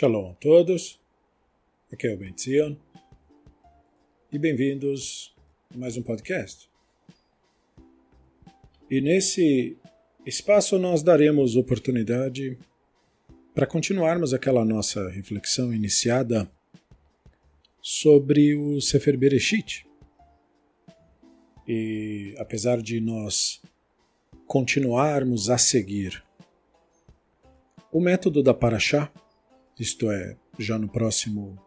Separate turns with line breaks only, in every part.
Shalom a todos, aqui é o Ben Zion e bem-vindos a mais um podcast. E nesse espaço nós daremos oportunidade para continuarmos aquela nossa reflexão iniciada sobre o Sefer Bereshit. E apesar de nós continuarmos a seguir o método da Paraxá, isto é, já no próximo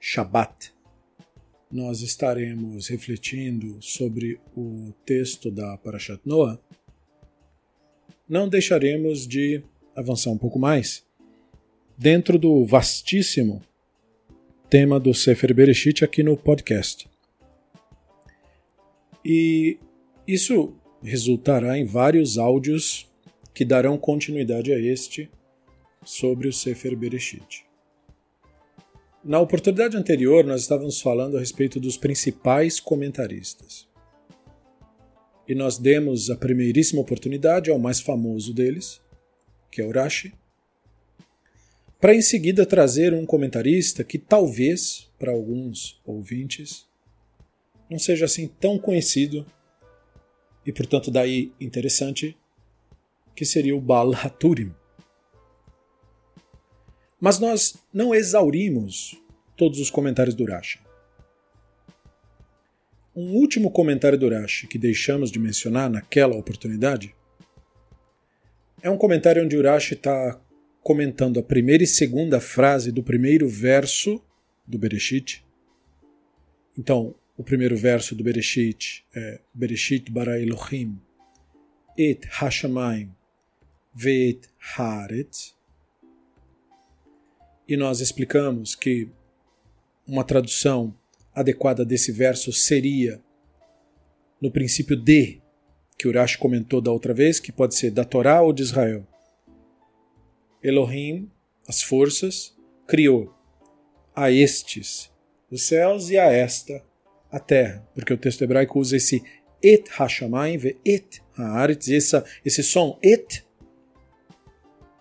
Shabat, nós estaremos refletindo sobre o texto da Parashat Noah, não deixaremos de avançar um pouco mais dentro do vastíssimo tema do Sefer Bereshit aqui no podcast. E isso resultará em vários áudios que darão continuidade a este sobre o Sefer Bereshit. Na oportunidade anterior, nós estávamos falando a respeito dos principais comentaristas. E nós demos a primeiríssima oportunidade ao mais famoso deles, que é o Rashi, para em seguida trazer um comentarista que talvez, para alguns ouvintes, não seja assim tão conhecido e, portanto, daí interessante, que seria o Bal Haturim. Mas nós não exaurimos todos os comentários do Rashi. Um último comentário do Rashi que deixamos de mencionar naquela oportunidade é um comentário onde o Rashi está comentando a primeira e segunda frase do primeiro verso do Bereshit. Então, o primeiro verso do Bereshit é Bereshit bara Elohim et hashamayim ve'et haaretz e nós explicamos que uma tradução adequada desse verso seria no princípio de, que Urash comentou da outra vez, que pode ser da Torá ou de Israel. Elohim, as forças, criou a estes os céus e a esta a terra, porque o texto hebraico usa esse et hashamayim ve et haaretz, esse som et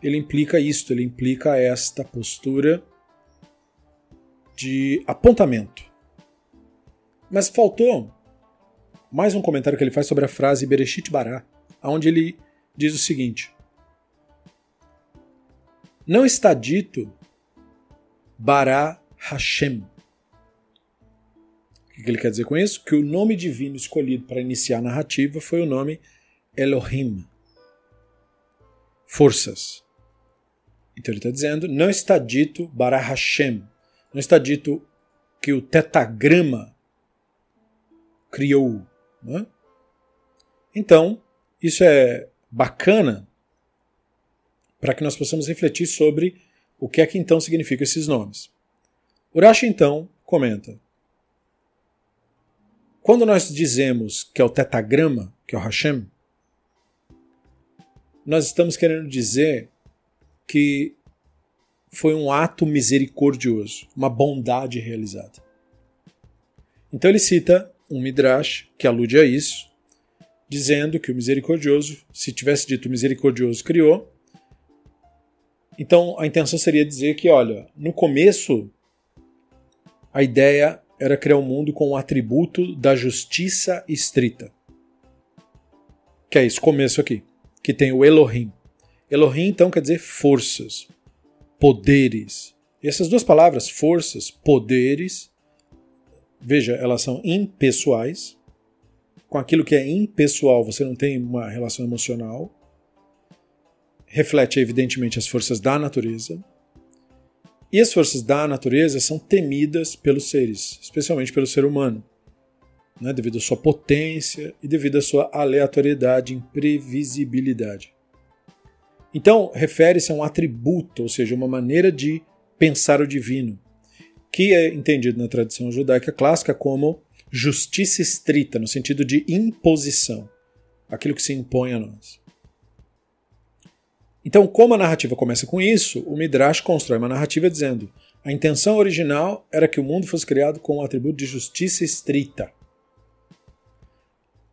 ele implica isto, ele implica esta postura de apontamento. Mas faltou mais um comentário que ele faz sobre a frase Bereshit Bará, onde ele diz o seguinte: Não está dito Bará Hashem. O que ele quer dizer com isso? Que o nome divino escolhido para iniciar a narrativa foi o nome Elohim. Forças. Então ele está dizendo, não está dito Bara Hashem, não está dito que o tetagrama criou. Né? Então, isso é bacana para que nós possamos refletir sobre o que é que então significam esses nomes. Urashi então comenta: quando nós dizemos que é o tetagrama, que é o Hashem, nós estamos querendo dizer que foi um ato misericordioso, uma bondade realizada. Então ele cita um midrash que alude a isso, dizendo que o misericordioso, se tivesse dito misericordioso criou, então a intenção seria dizer que, olha, no começo a ideia era criar um mundo com o um atributo da justiça estrita. Que é esse começo aqui, que tem o Elohim. Elohim, então, quer dizer forças, poderes. E essas duas palavras, forças, poderes, veja, elas são impessoais. Com aquilo que é impessoal, você não tem uma relação emocional. Reflete, evidentemente, as forças da natureza. E as forças da natureza são temidas pelos seres, especialmente pelo ser humano, né, devido à sua potência e devido à sua aleatoriedade, imprevisibilidade. Então, refere-se a um atributo, ou seja, uma maneira de pensar o divino, que é entendido na tradição judaica clássica como justiça estrita, no sentido de imposição, aquilo que se impõe a nós. Então, como a narrativa começa com isso, o Midrash constrói uma narrativa dizendo: a intenção original era que o mundo fosse criado com o atributo de justiça estrita.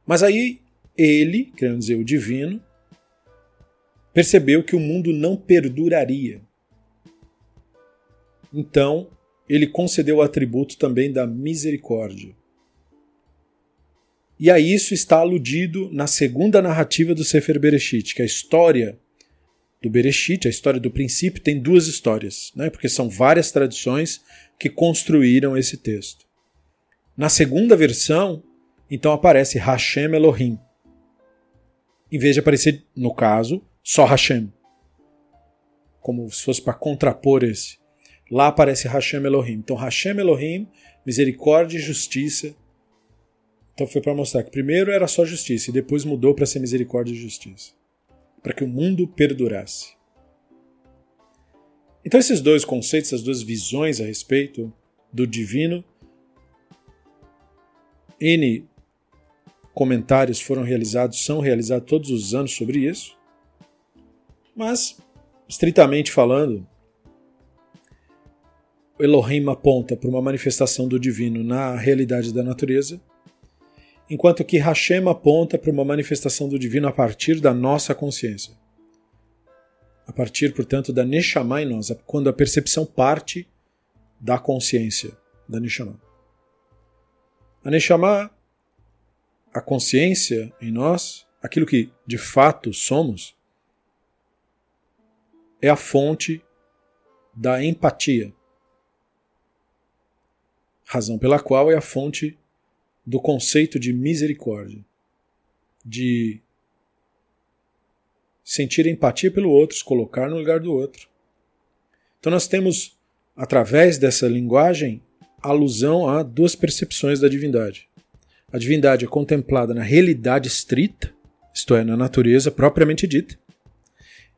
Mas aí ele, querendo dizer o divino, percebeu que o mundo não perduraria. então ele concedeu o atributo também da misericórdia. E a isso está aludido na segunda narrativa do Sefer Bereshit, que é a história do Bereshit, a história do princípio, tem duas histórias, né? porque são várias tradições que construíram esse texto. Na segunda versão, então aparece Hashem Elohim, em vez de aparecer, no caso, só Hashem, como se fosse para contrapor esse. Lá aparece Hashem Elohim. Então, Hashem Elohim, misericórdia e justiça. Então, foi para mostrar que primeiro era só justiça e depois mudou para ser misericórdia e justiça para que o mundo perdurasse. Então, esses dois conceitos, essas duas visões a respeito do divino, N comentários foram realizados, são realizados todos os anos sobre isso, mas, estritamente falando, Elohim aponta para uma manifestação do divino na realidade da natureza, enquanto que Hashem aponta para uma manifestação do divino a partir da nossa consciência. A partir, portanto, da Neshama em nós, quando a percepção parte da consciência da Neshama. A Neshama, a consciência em nós, aquilo que de fato somos, é a fonte da empatia. Razão pela qual é a fonte do conceito de misericórdia, de sentir empatia pelo outro, se colocar no lugar do outro. Então nós temos, através dessa linguagem, alusão a duas percepções da divindade. A divindade é contemplada na realidade estrita, isto é, na natureza propriamente dita,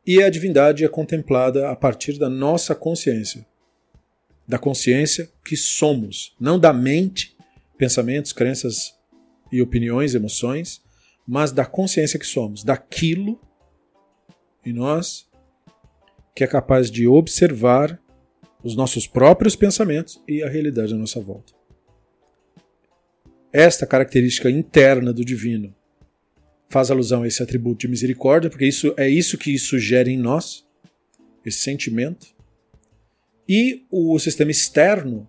e a divindade é contemplada a partir da nossa consciência, da consciência que somos, não da mente pensamentos, crenças e opiniões, emoções, mas da consciência que somos, daquilo em nós que é capaz de observar os nossos próprios pensamentos e a realidade à nossa volta. Esta característica interna do divino faz alusão a esse atributo de misericórdia, porque isso é isso que isso gera em nós, esse sentimento. E o sistema externo,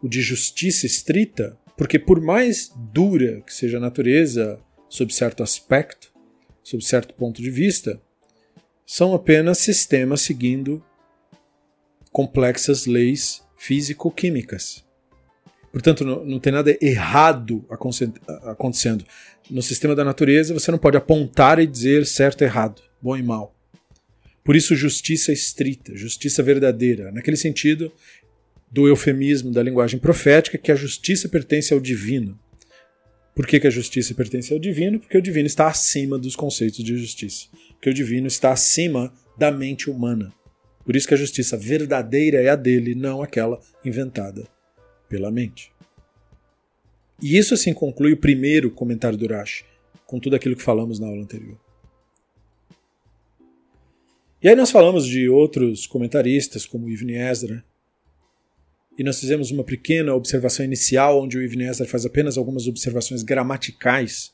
o de justiça estrita, porque por mais dura que seja a natureza, sob certo aspecto, sob certo ponto de vista, são apenas sistemas seguindo complexas leis físico-químicas. Portanto, não, não, tem nada errado acontecendo. No sistema da natureza, você não pode apontar e dizer certo e errado, bom e mal. Por isso, justiça estrita, justiça verdadeira. Naquele sentido, do eufemismo da linguagem profética que a justiça pertence ao divino. Por que, que, a justiça pertence ao divino? Porque o divino está acima dos conceitos de justiça. Porque o divino está acima da mente humana. Por isso que a justiça verdadeira é a dele, não aquela inventada pela mente. E isso assim conclui o primeiro comentário do Rashi, com tudo aquilo que falamos na aula anterior. E aí nós falamos de outros comentaristas, como Ibn Ezra, e nós fizemos uma pequena observação inicial, onde o Ibn Ezra faz apenas algumas observações gramaticais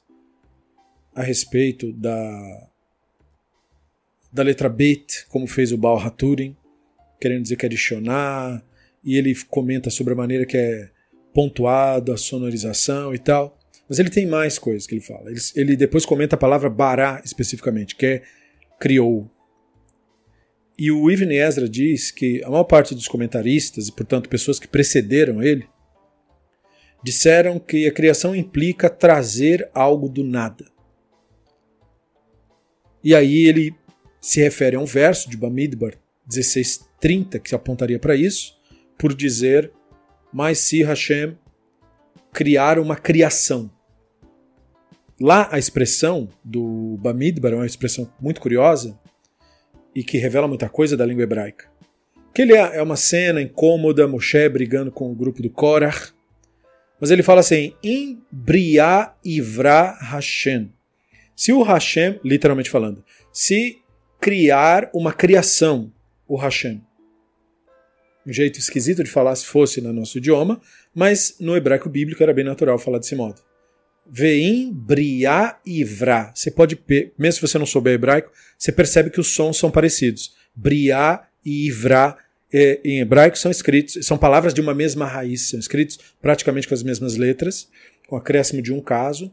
a respeito da, da letra Bet, como fez o Baal Haturin, querendo dizer que é adicionar, e ele comenta sobre a maneira que é pontuado, a sonorização e tal. Mas ele tem mais coisas que ele fala. Ele, ele depois comenta a palavra bará especificamente, que é criou, e o Ibn Ezra diz que a maior parte dos comentaristas, e portanto pessoas que precederam ele, disseram que a criação implica trazer algo do nada. E aí ele se refere a um verso de Bamidbar 16:30 que apontaria para isso, por dizer: "Mas se Hashem criar uma criação". Lá a expressão do Bamidbar é uma expressão muito curiosa, e que revela muita coisa da língua hebraica. Que ele é, é uma cena incômoda, Moshe brigando com o grupo do Korah, mas ele fala assim: "In bria ivra Hashem". Se o Hashem, literalmente falando, se criar uma criação, o Hashem. Um jeito esquisito de falar se fosse no nosso idioma, mas no hebraico bíblico era bem natural falar desse modo. Veim, briá e vrá. Você pode, mesmo se você não souber hebraico, você percebe que os sons são parecidos. Briá e ivrá é, em hebraico são escritos, são palavras de uma mesma raiz, são escritos praticamente com as mesmas letras, com acréscimo de um caso,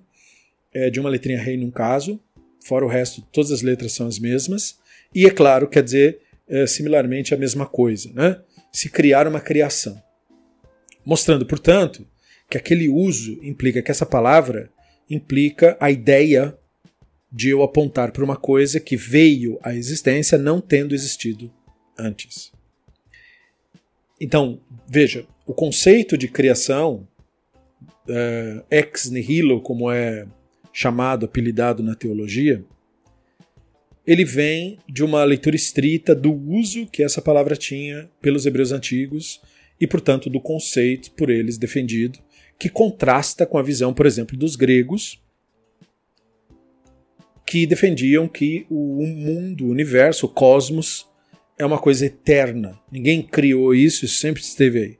é, de uma letrinha rei num caso, fora o resto, todas as letras são as mesmas, e é claro, quer dizer é, similarmente a mesma coisa, né? Se criar uma criação. Mostrando, portanto, que aquele uso implica que essa palavra implica a ideia de eu apontar para uma coisa que veio à existência não tendo existido antes. Então, veja, o conceito de criação, é, ex nihilo, como é chamado, apelidado na teologia, ele vem de uma leitura estrita do uso que essa palavra tinha pelos hebreus antigos e, portanto, do conceito por eles defendido, que contrasta com a visão, por exemplo, dos gregos, que defendiam que o mundo, o universo, o cosmos, é uma coisa eterna. Ninguém criou isso, isso sempre esteve aí.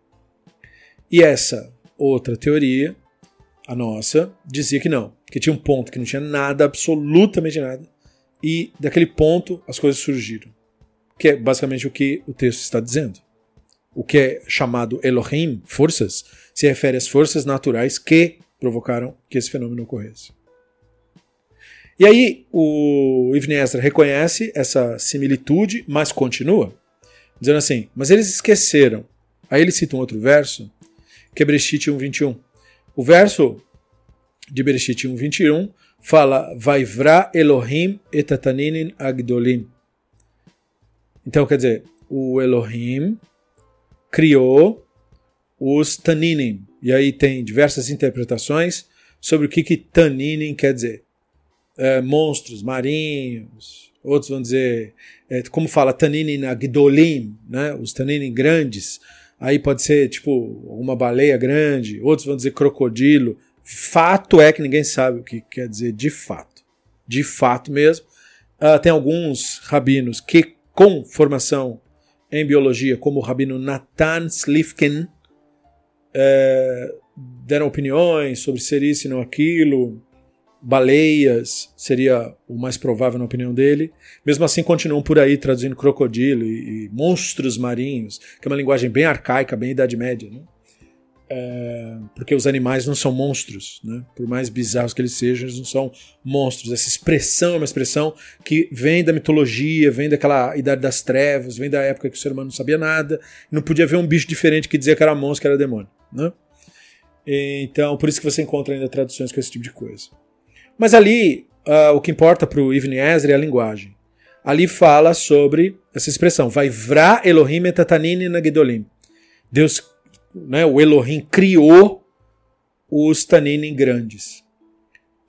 E essa outra teoria, a nossa, dizia que não, que tinha um ponto que não tinha nada, absolutamente nada, e daquele ponto as coisas surgiram. Que é basicamente o que o texto está dizendo. O que é chamado Elohim, forças, se refere às forças naturais que provocaram que esse fenômeno ocorresse. E aí o Ibn Ezra reconhece essa similitude, mas continua, dizendo assim, mas eles esqueceram. Aí ele cita um outro verso, que é Bereshit 1.21. O verso de Bereshit 1.21 fala, Vaivra Elohim etataninin agdolim. Então, quer dizer, o Elohim criou os taninim. E aí tem diversas interpretações sobre o que, que taninim quer dizer é, monstros marinhos, outros vão dizer, é, como fala, taninin agdolim, né, os taninin grandes, aí pode ser tipo uma baleia grande, outros vão dizer crocodilo. Fato é que ninguém sabe o que quer dizer de fato. De fato mesmo. Uh, tem alguns rabinos que, com formação em biologia, como o rabino Nathan Slifkin, é, deram opiniões sobre ser isso e não aquilo baleias seria o mais provável na opinião dele. Mesmo assim, continuam por aí traduzindo crocodilo e, e monstros marinhos, que é uma linguagem bem arcaica, bem Idade Média, né? É, porque os animais não são monstros, né? por mais bizarros que eles sejam, eles não são monstros. Essa expressão é uma expressão que vem da mitologia, vem daquela idade das trevas, vem da época que o ser humano não sabia nada, não podia ver um bicho diferente que dizia que era monstro, que era demônio. Né? Então, por isso que você encontra ainda traduções com esse tipo de coisa. Mas ali, uh, o que importa para o Ibn Ezra é a linguagem. Ali fala sobre essa expressão, vai vra Elohim etatanini nagedolim. Deus, né, o Elohim criou os taninim grandes.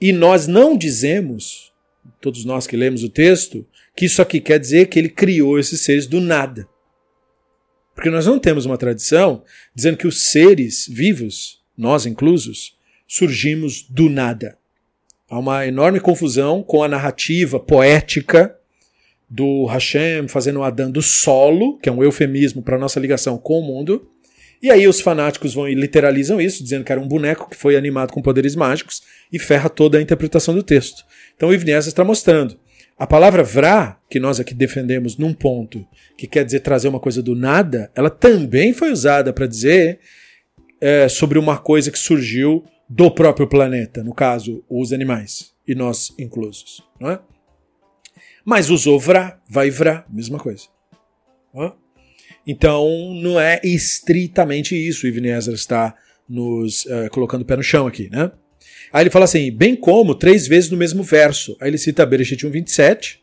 E nós não dizemos, todos nós que lemos o texto, que isso aqui quer dizer que ele criou esses seres do nada. Porque nós não temos uma tradição dizendo que os seres vivos, nós inclusos, surgimos do nada. Há uma enorme confusão com a narrativa poética do Hashem fazendo o Adão do solo, que é um eufemismo para a nossa ligação com o mundo. E aí os fanáticos vão e literalizam isso, dizendo que era um boneco que foi animado com poderes mágicos e ferra toda a interpretação do texto. Então o Ivnias está mostrando. A palavra vrá, que nós aqui defendemos num ponto, que quer dizer trazer uma coisa do nada, ela também foi usada para dizer é, sobre uma coisa que surgiu do próprio planeta, no caso, os animais, e nós inclusos. Não é? Mas usou vrá, vai vrá, mesma coisa. Não é? Então, não é estritamente isso. O Ibn Ezra está nos uh, colocando o pé no chão aqui, né? Aí ele fala assim, bem como três vezes no mesmo verso. Aí ele cita Bereshit 1.27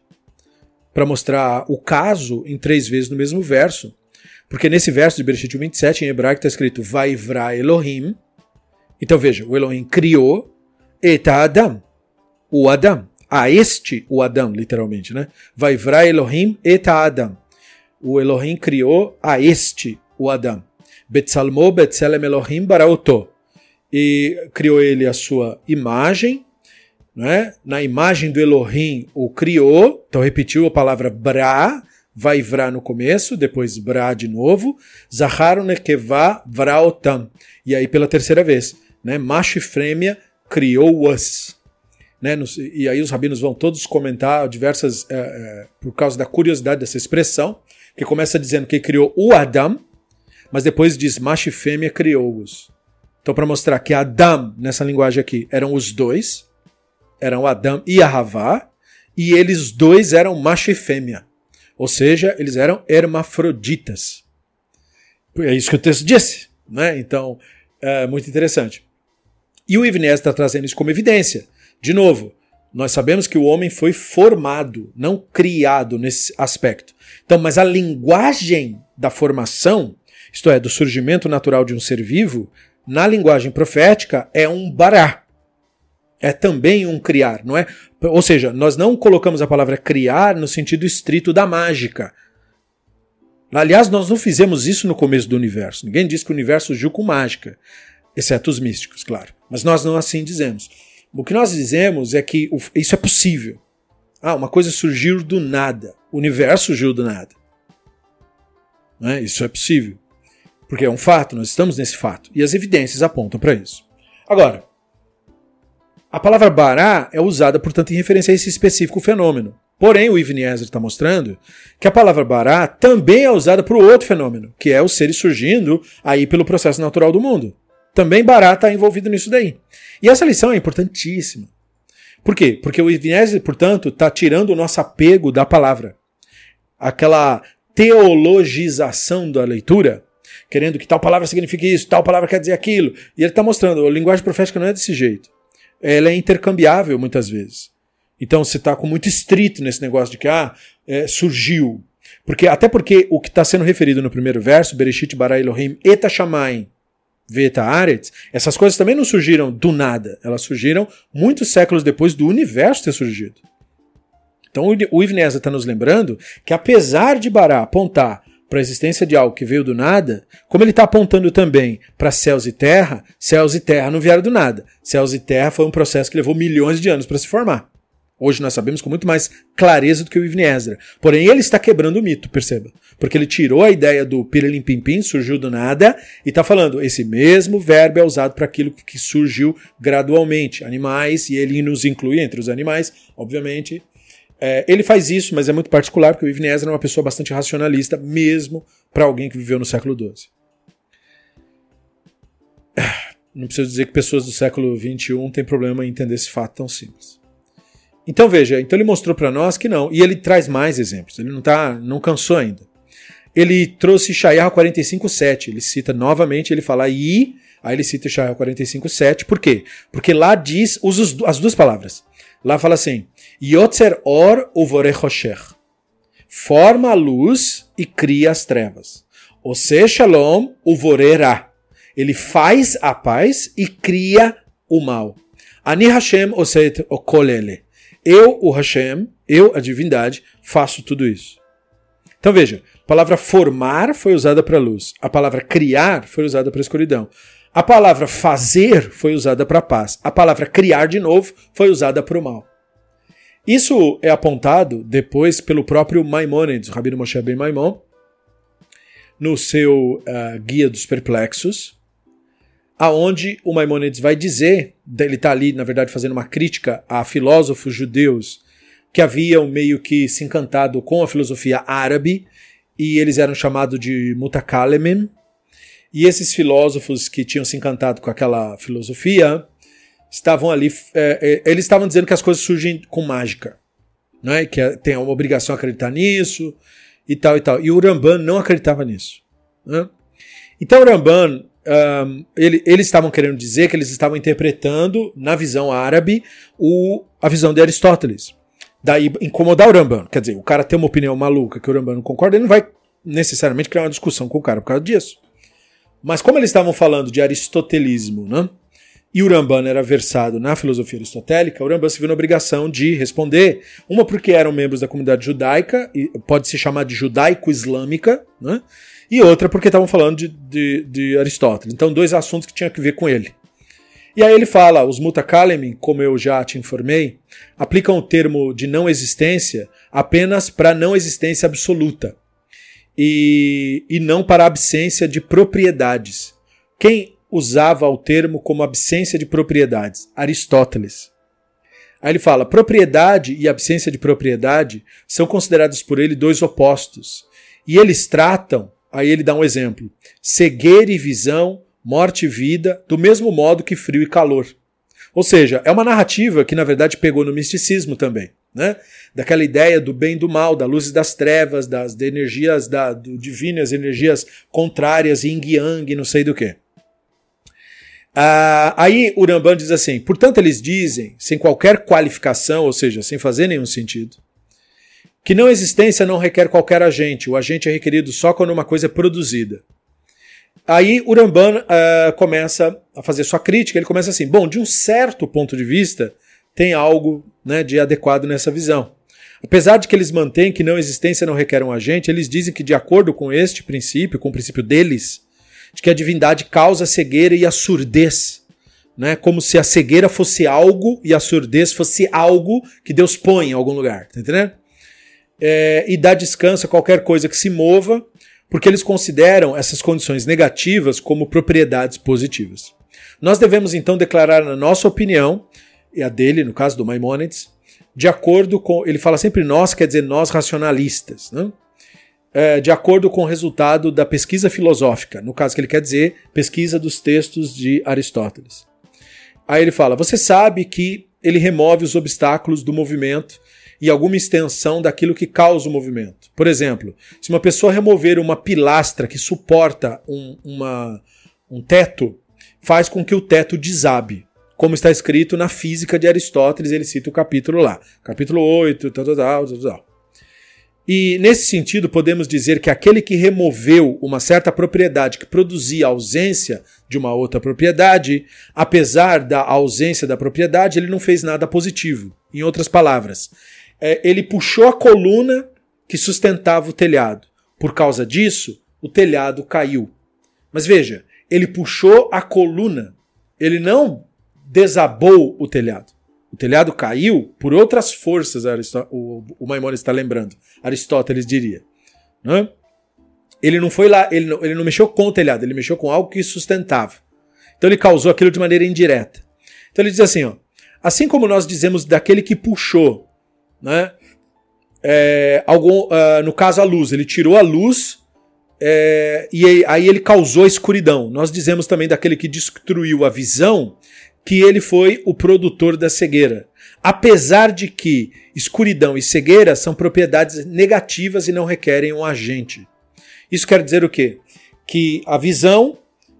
para mostrar o caso em três vezes no mesmo verso. Porque nesse verso de Bereshit 1.27, em hebraico está escrito Vaivra Elohim, então veja, o Elohim criou Eta Adam, o Adam, a este o Adam, literalmente, né? Vai vra Elohim Eta Adam. O Elohim criou a este o Adam. Betsalmo Betselem Elohim Baraoto. E criou ele a sua imagem, né? Na imagem do Elohim o criou, então repetiu a palavra Bra, vai vra no começo, depois Bra de novo, Zaharu Nekevá Vraotam. E aí pela terceira vez né? Macho e fêmea criou-as. né, e aí os rabinos vão todos comentar diversas, é, é, por causa da curiosidade dessa expressão, que começa dizendo que criou o Adam, mas depois diz macho e fêmea criou-os. Então, para mostrar que Adam, nessa linguagem aqui, eram os dois, eram Adam e a Havá, e eles dois eram macho e fêmea. Ou seja, eles eram hermafroditas. É isso que o texto disse. Né? Então, é muito interessante. E o Ivnés está trazendo isso como evidência. De novo, nós sabemos que o homem foi formado, não criado nesse aspecto. Então, mas a linguagem da formação, isto é, do surgimento natural de um ser vivo, na linguagem profética é um bará. É também um criar, não é? Ou seja, nós não colocamos a palavra criar no sentido estrito da mágica. Aliás, nós não fizemos isso no começo do universo. Ninguém diz que o universo surgiu com mágica, exceto os místicos, claro. Mas nós não assim dizemos. O que nós dizemos é que isso é possível. Ah, uma coisa surgiu do nada. Universo surgiu do nada. Não é? Isso é possível. Porque é um fato, nós estamos nesse fato. E as evidências apontam para isso. Agora, a palavra bará é usada, portanto, em referência a esse específico fenômeno. Porém, o Ibn Ezra está mostrando que a palavra bará também é usada para o outro fenômeno, que é os seres surgindo aí pelo processo natural do mundo. Também bará está envolvido nisso daí. E essa lição é importantíssima. Por quê? Porque o Ibn Ezra, portanto, está tirando o nosso apego da palavra. Aquela teologização da leitura querendo que tal palavra signifique isso, tal palavra quer dizer aquilo. E ele está mostrando, a linguagem profética não é desse jeito. Ela é intercambiável muitas vezes. Então você está com muito estrito nesse negócio de que ah, é, surgiu. Porque, até porque o que está sendo referido no primeiro verso, Bereshit bara Elohim eta shamayim veta aretz, essas coisas também não surgiram do nada. Elas surgiram muitos séculos depois do universo ter surgido. Então o Ivneza está nos lembrando que apesar de Bará apontar para a existência de algo que veio do nada, como ele está apontando também para céus e terra, céus e terra não vieram do nada. Céus e terra foi um processo que levou milhões de anos para se formar. Hoje nós sabemos com muito mais clareza do que o Ibn Ezra. Porém, ele está quebrando o mito, perceba. Porque ele tirou a ideia do pirilim pim, surgiu do nada, e está falando, esse mesmo verbo é usado para aquilo que surgiu gradualmente. Animais, e ele nos inclui entre os animais, obviamente, é, ele faz isso, mas é muito particular, porque o Ibn Ezra é uma pessoa bastante racionalista, mesmo para alguém que viveu no século XII. Não preciso dizer que pessoas do século XXI têm problema em entender esse fato tão simples. Então veja, então ele mostrou para nós que não, e ele traz mais exemplos. Ele não tá, não cansou ainda. Ele trouxe Shaiar 45:7. Ele cita novamente, ele fala e aí ele cita Shaiar 45:7. Por quê? Porque lá diz usa as duas palavras. Lá fala assim: Yotzer or uvorechosher. Forma a luz e cria as trevas. Ose shalom uvorera. Ele faz a paz e cria o mal. Ani Hashem oset okolele. Eu, o Hashem, eu, a divindade, faço tudo isso. Então veja, a palavra formar foi usada para a luz, a palavra criar foi usada para a escuridão. A palavra fazer foi usada para a paz. A palavra criar de novo foi usada para o mal. Isso é apontado depois pelo próprio Maimonides, o Rabino Moshe Ben Maimon, no seu uh, Guia dos Perplexos, aonde o Maimonides vai dizer, ele está ali, na verdade, fazendo uma crítica a filósofos judeus que haviam meio que se encantado com a filosofia árabe e eles eram chamados de mutakalemim, e esses filósofos que tinham se encantado com aquela filosofia estavam ali, é, é, eles estavam dizendo que as coisas surgem com mágica, né? que é, tem uma obrigação a acreditar nisso e tal e tal. E o Ramban não acreditava nisso. Né? Então o Ramban, um, ele, eles estavam querendo dizer que eles estavam interpretando na visão árabe o, a visão de Aristóteles. Daí incomodar o Ramban. Quer dizer, o cara tem uma opinião maluca que o Ramban não concorda, ele não vai necessariamente criar uma discussão com o cara por causa disso. Mas como eles estavam falando de aristotelismo, né? E o Ramban era versado na filosofia aristotélica, o Ramban se viu na obrigação de responder, uma porque eram membros da comunidade judaica, e pode se chamar de judaico-islâmica, né? e outra porque estavam falando de, de, de, Aristóteles. Então, dois assuntos que tinham que ver com ele. E aí ele fala, os mutakalemi, como eu já te informei, aplicam o termo de não existência apenas para não existência absoluta e, e não para absência de propriedades. Quem usava o termo como absência de propriedades? Aristóteles. Aí ele fala: propriedade e absência de propriedade são considerados por ele dois opostos. E eles tratam, aí ele dá um exemplo: cegueira e visão, morte e vida, do mesmo modo que frio e calor. Ou seja, é uma narrativa que na verdade pegou no misticismo também. Né? Daquela ideia do bem e do mal, da luz e das trevas, das de energias da, do divino, as energias contrárias, yin yang, não sei do que. Ah, aí o Rambam diz assim: portanto, eles dizem, sem qualquer qualificação, ou seja, sem fazer nenhum sentido, que não existência não requer qualquer agente, o agente é requerido só quando uma coisa é produzida. Aí o Ramban ah, começa a fazer sua crítica, ele começa assim: bom, de um certo ponto de vista, tem algo né, de adequado nessa visão. Apesar de que eles mantêm que não existência não requer um agente, eles dizem que, de acordo com este princípio, com o princípio deles, de que a divindade causa a cegueira e a surdez. Né? Como se a cegueira fosse algo e a surdez fosse algo que Deus põe em algum lugar. Tá entendendo? É, e dá descanso a qualquer coisa que se mova, porque eles consideram essas condições negativas como propriedades positivas. Nós devemos então declarar a nossa opinião, e a dele, no caso do Maimonides, de acordo com. Ele fala sempre nós, quer dizer nós racionalistas. Né? é, de acordo com o resultado da pesquisa filosófica, no caso que ele quer dizer, pesquisa dos textos de Aristóteles. Aí ele fala: você sabe que ele remove os obstáculos do movimento e alguma extensão daquilo que causa o movimento. Por exemplo, se uma pessoa remover uma pilastra que suporta um, uma, um teto, faz com que o teto desabe. Como está escrito na física de Aristóteles, ele cita o capítulo lá. Capítulo 8, tal, tal, tal, tal, tal. E nesse sentido, podemos dizer que aquele que removeu uma certa propriedade que produzia ausência de uma outra propriedade, apesar da ausência da propriedade, ele não fez nada positivo. Em outras palavras, é, ele puxou a coluna que sustentava o telhado. Por causa disso, o telhado caiu. Mas veja, ele puxou a coluna, ele não desabou o telhado. O telhado caiu por outras forças, o, o Maimonides está lembrando. Aristóteles diria. Né? Ele não foi lá, ele não, ele não mexeu com o telhado, ele mexeu com algo que sustentava. Então ele causou aquilo de maneira indireta. Então ele diz assim: ó, assim como nós dizemos daquele que puxou, né? É, algum, uh, no caso a luz, ele tirou a luz é, e aí ele causou a escuridão. Nós dizemos também daquele que destruiu a visão que ele foi o produtor da cegueira. Apesar de que escuridão e cegueira são propriedades negativas e não requerem um agente. Isso quer dizer o quê? Que a visão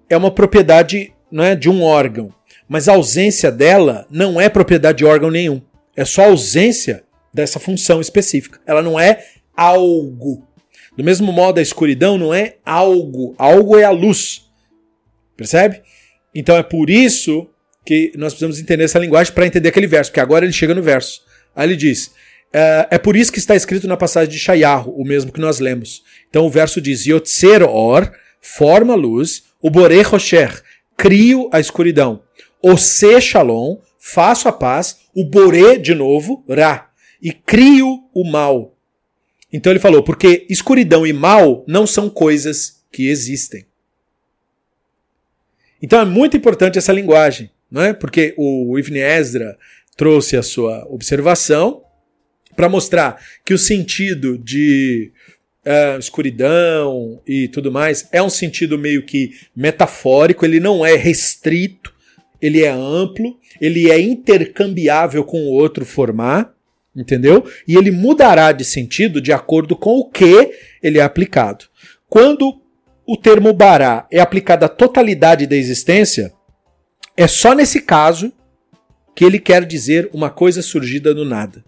é uma propriedade é, de um órgão, mas a ausência dela não é propriedade de órgão nenhum. É só ausência dessa função específica. Ela não é algo. Do mesmo modo, a escuridão não é algo. Algo é a luz. Percebe? Então é por isso que nós precisamos entender essa linguagem para entender aquele verso, porque agora ele chega no verso. Aí ele diz: é, é por isso que está escrito na passagem de Shayahu, o mesmo que nós lemos. Então o verso diz: Yotzer or, forma a luz, o Bore Rocher, crio a escuridão. O Se Shalom, faço a paz, o Bore, de novo, Ra, e crio o mal. Então ele falou: porque escuridão e mal não são coisas que existem. Então é muito importante essa linguagem não é? Porque o Ibn Ezra trouxe a sua observação para mostrar que o sentido de uh, escuridão e tudo mais é um sentido meio que metafórico, ele não é restrito, ele é amplo, ele é intercambiável com outro formar, entendeu? E ele mudará de sentido de acordo com o que ele é aplicado. Quando o termo bará é aplicado à totalidade da existência, é só nesse caso que ele quer dizer uma coisa surgida do nada.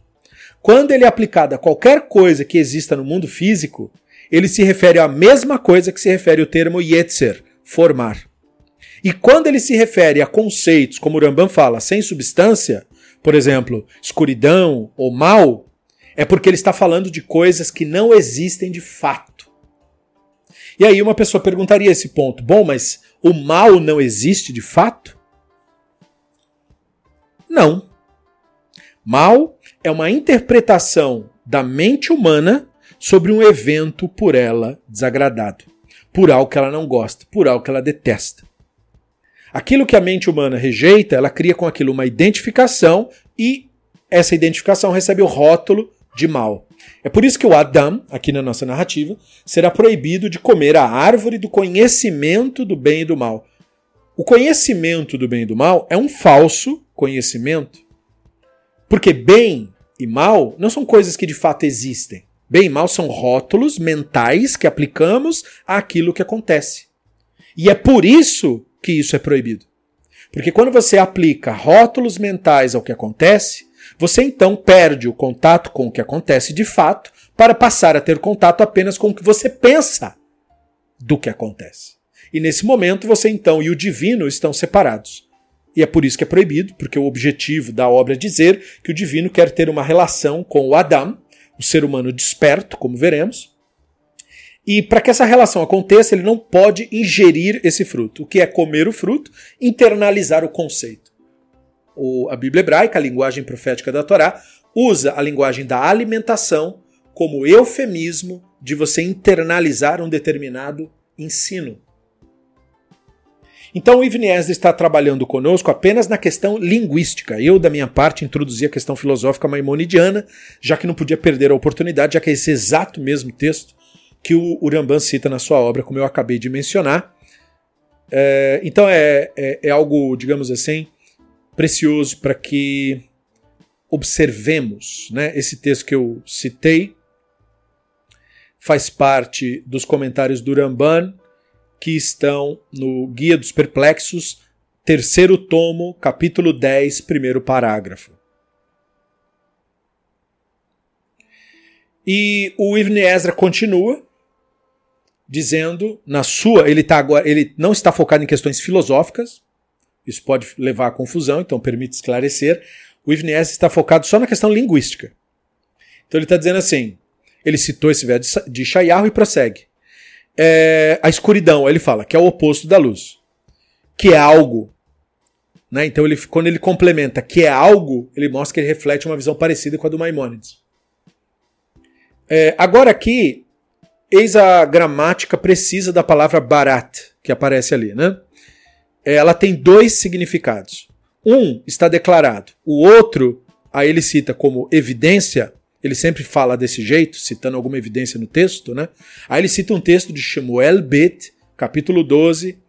Quando ele é aplicado a qualquer coisa que exista no mundo físico, ele se refere à mesma coisa que se refere o termo yetzer, formar. E quando ele se refere a conceitos, como o Rambam fala, sem substância, por exemplo, escuridão ou mal, é porque ele está falando de coisas que não existem de fato. E aí uma pessoa perguntaria esse ponto: bom, mas o mal não existe de fato? Não. Mal é uma interpretação da mente humana sobre um evento por ela desagradado, por algo que ela não gosta, por algo que ela detesta. Aquilo que a mente humana rejeita, ela cria com aquilo uma identificação e essa identificação recebe o rótulo de mal. É por isso que o Adam, aqui na nossa narrativa, será proibido de comer a árvore do conhecimento do bem e do mal. O conhecimento do bem e do mal é um falso conhecimento. Porque bem e mal não são coisas que de fato existem. Bem e mal são rótulos mentais que aplicamos àquilo que acontece. E é por isso que isso é proibido. Porque quando você aplica rótulos mentais ao que acontece, você então perde o contato com o que acontece de fato para passar a ter contato apenas com o que você pensa do que acontece. E nesse momento você então e o divino estão separados. E é por isso que é proibido, porque o objetivo da obra é dizer que o divino quer ter uma relação com o Adam, o ser humano desperto, como veremos. E para que essa relação aconteça, ele não pode ingerir esse fruto. O que é comer o fruto? Internalizar o conceito. O, a Bíblia hebraica, a linguagem profética da Torá, usa a linguagem da alimentação como eufemismo de você internalizar um determinado ensino. Então o Ivni está trabalhando conosco apenas na questão linguística. Eu, da minha parte, introduzi a questão filosófica maimonidiana, já que não podia perder a oportunidade, já que é esse exato mesmo texto que o Uramban cita na sua obra, como eu acabei de mencionar. É, então é, é, é algo, digamos assim, precioso para que observemos né, esse texto que eu citei. Faz parte dos comentários do Ramban que estão no Guia dos Perplexos, terceiro tomo, capítulo 10, primeiro parágrafo. E o Ibn Ezra continua dizendo na sua, ele tá agora, ele não está focado em questões filosóficas. Isso pode levar à confusão, então permite esclarecer. O Ezra está focado só na questão linguística. Então ele está dizendo assim, ele citou esse verso de Shayahu e prossegue é a escuridão, ele fala, que é o oposto da luz. Que é algo. Né? Então, ele, quando ele complementa que é algo, ele mostra que ele reflete uma visão parecida com a do Maimonides. É, agora aqui, eis a gramática precisa da palavra barat, que aparece ali. Né? Ela tem dois significados. Um está declarado, o outro, aí ele cita como evidência, ele sempre fala desse jeito, citando alguma evidência no texto, né? Aí ele cita um texto de Shemuel Bet, capítulo 12,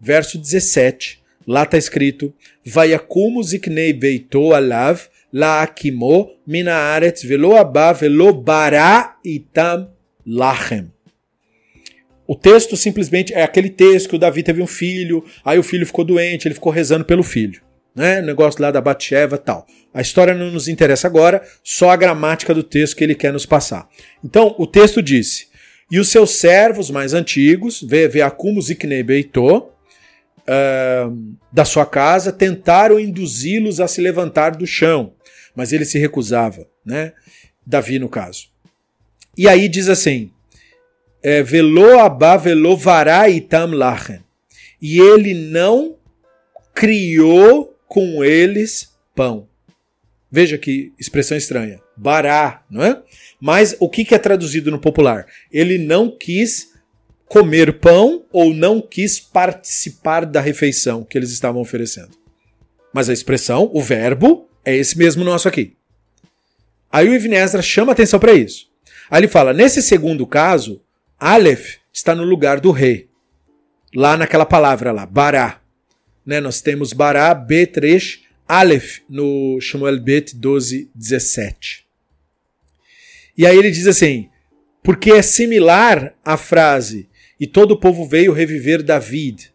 verso 17. Lá está escrito: Vayakumu ziknei beito alav laakimo mina aretz velo abá velo bara itam lachem. O texto simplesmente é aquele texto que o Davi teve um filho, aí o filho ficou doente, ele ficou rezando pelo filho né? O negócio lá da Batsheva tal. A história não nos interessa agora, só a gramática do texto que ele quer nos passar. Então, o texto disse: E os seus servos mais antigos, Veacumus e Knebeito, uh, da sua casa, tentaram induzi-los a se levantar do chão, mas ele se recusava, né? Davi, no caso. E aí diz assim: é, Velo abá velo vará itam lachen. E ele não criou com eles pão. Veja que expressão estranha. Bará, não é? Mas o que é traduzido no popular? Ele não quis comer pão ou não quis participar da refeição que eles estavam oferecendo. Mas a expressão, o verbo, é esse mesmo nosso aqui. Aí o Ibn chama atenção para isso. Aí ele fala: nesse segundo caso, Aleph está no lugar do rei. Lá naquela palavra lá, bará. Né? Nós temos Bará, B3, Aleph no Shmuel Bet 12, 17. E aí ele diz assim, porque é similar à frase e todo o povo veio reviver David.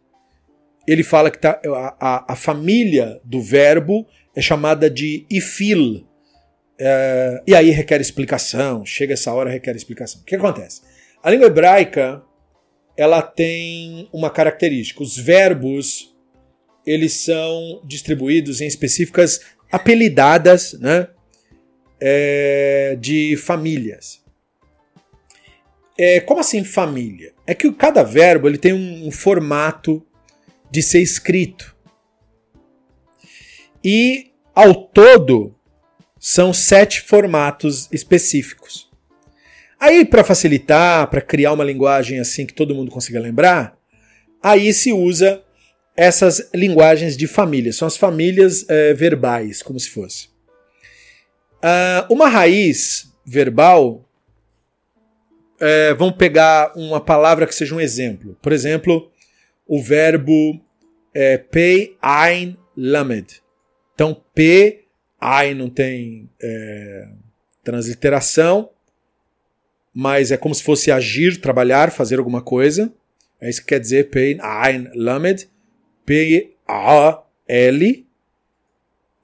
Ele fala que tá, a, a, a família do verbo é chamada de ifil. É, e aí requer explicação, chega essa hora requer explicação. O que acontece? A língua hebraica ela tem uma característica. Os verbos eles são distribuídos em específicas apelidadas né, é, de famílias. É, como assim família? É que cada verbo ele tem um formato de ser escrito. E ao todo são sete formatos específicos. Aí, para facilitar, para criar uma linguagem assim que todo mundo consiga lembrar, aí se usa essas linguagens de família. São as famílias é, verbais, como se fosse. Uh, uma raiz verbal, é, vamos pegar uma palavra que seja um exemplo. Por exemplo, o verbo é, pei, ein, lamed. Então, p, ein não tem é, transliteração, mas é como se fosse agir, trabalhar, fazer alguma coisa. É isso que quer dizer pei, ein, lamed. P, a, l.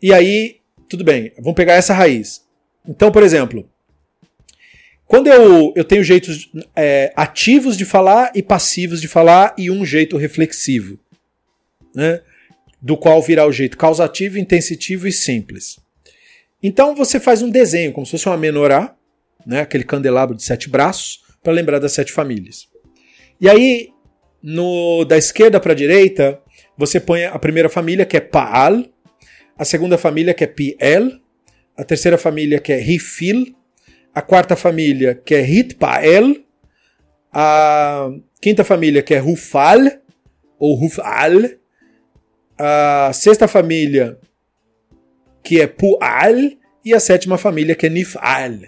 E aí, tudo bem, vamos pegar essa raiz. Então, por exemplo, quando eu, eu tenho jeitos é, ativos de falar e passivos de falar e um jeito reflexivo, né? do qual virá o jeito causativo, intensitivo e simples. Então você faz um desenho, como se fosse uma menorá, né? aquele candelabro de sete braços, para lembrar das sete famílias. E aí, no, da esquerda para a direita, você põe a primeira família, que é Paal, a segunda família, que é Piel, a terceira família, que é Rifil, a quarta família, que é Hitpael, a quinta família, que é Rufal, ou Rufal, a sexta família, que é Pual, e a sétima família, que é Nifal.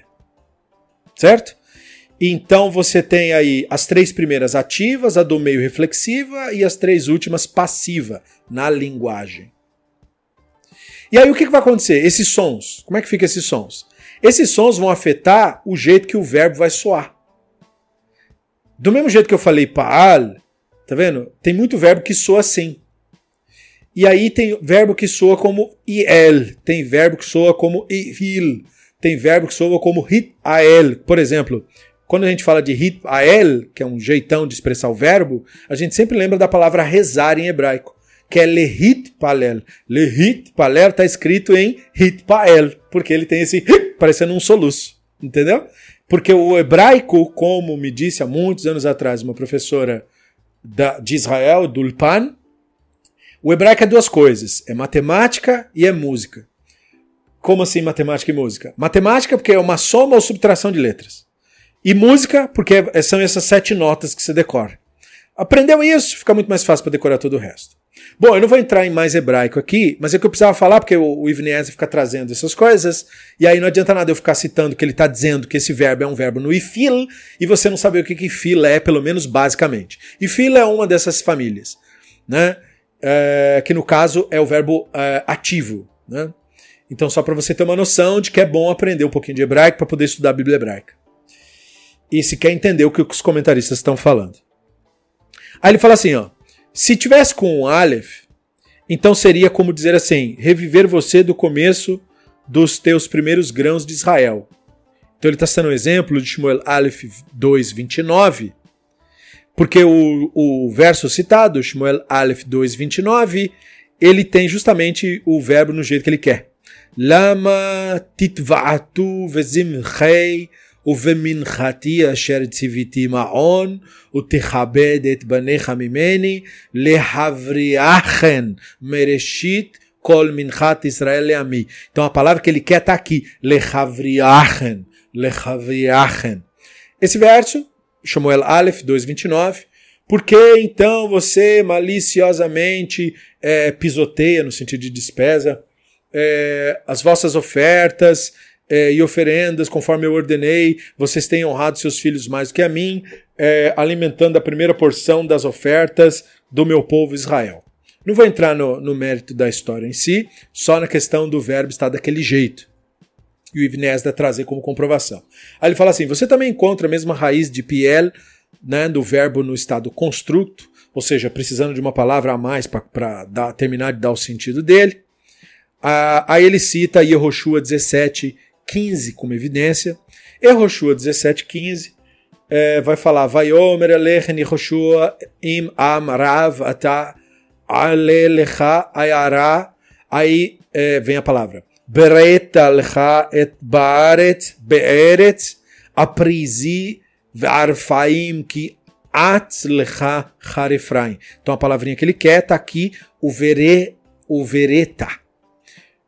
Certo? Então você tem aí as três primeiras ativas, a do meio reflexiva e as três últimas passiva na linguagem. E aí o que, vai acontecer? Esses sons, como é que ficam esses sons? Esses sons vão afetar o jeito que o verbo vai soar. Do mesmo jeito que eu falei paal, tá vendo? Tem muito verbo que soa assim. E aí tem verbo que soa como iel, tem verbo que soa como il, tem verbo que soa como hit ael. Por exemplo, quando a gente fala de hit ael, que é um jeitão de expressar o verbo, a gente sempre lembra da palavra rezar em hebraico que é Lehit Palel. Lehit Palel está escrito em Hit Pael, porque ele tem esse parecendo um soluço, entendeu? Porque o hebraico, como me disse há muitos anos atrás uma professora da, de Israel, do o hebraico é duas coisas, é matemática e é música. Como assim matemática e música? Matemática porque é uma soma ou subtração de letras. E música porque são essas sete notas que você decora. Aprendeu isso, fica muito mais fácil para decorar todo o resto. Bom, eu não vou entrar em mais hebraico aqui, mas é que eu precisava falar, porque o, o Ivnese fica trazendo essas coisas, e aí não adianta nada eu ficar citando que ele está dizendo que esse verbo é um verbo no ifil, e você não saber o que, que ifil é, pelo menos basicamente. Ifil é uma dessas famílias, né? É, que no caso é o verbo é, ativo, né? Então, só para você ter uma noção de que é bom aprender um pouquinho de hebraico para poder estudar a Bíblia hebraica. E se quer entender o que os comentaristas estão falando. Aí ele fala assim, ó. Se tivesse com um Aleph, então seria como dizer assim: reviver você do começo dos teus primeiros grãos de Israel. Então ele está sendo um exemplo de Shmuel Aleph 2, 29, porque o, o verso citado, Shmuel Aleph 2, 29, ele tem justamente o verbo no jeito que ele quer. Lama titva'atu vezimchei ובמנחתי אשר ציוויתי מעון, ותכבד את בניך ממני, להבריאכן מראשית כל מנחת ישראל לעמי. Então a palavra que ele quer está aqui, lehavriachen, lehavriachen. Esse verso, Samuel Aleph 2.29, por que então você maliciosamente é, pisoteia, no sentido de despesa, é, as vossas ofertas é, e oferendas, conforme eu ordenei, vocês têm honrado seus filhos mais do que a mim, é, alimentando a primeira porção das ofertas do meu povo Israel. Não vou entrar no, no, mérito da história em si, só na questão do verbo estar daquele jeito. E o Ivnesda trazer como comprovação. Aí ele fala assim: você também encontra a mesma raiz de piel, né, do verbo no estado constructo, ou seja, precisando de uma palavra a mais para terminar de dar o sentido dele. Ah, aí ele cita Yehoshua 17, 15 como evidência. Roshua 17:15 é, vai falar Vayomer Alechen Yehoshua im am rav ata alelecha ayara aí é, vem a palavra Bereta lecha et baaret beeret aprizi varfaim ki at lecha harefraim. Então a palavrinha que ele quer está aqui o vere o vereta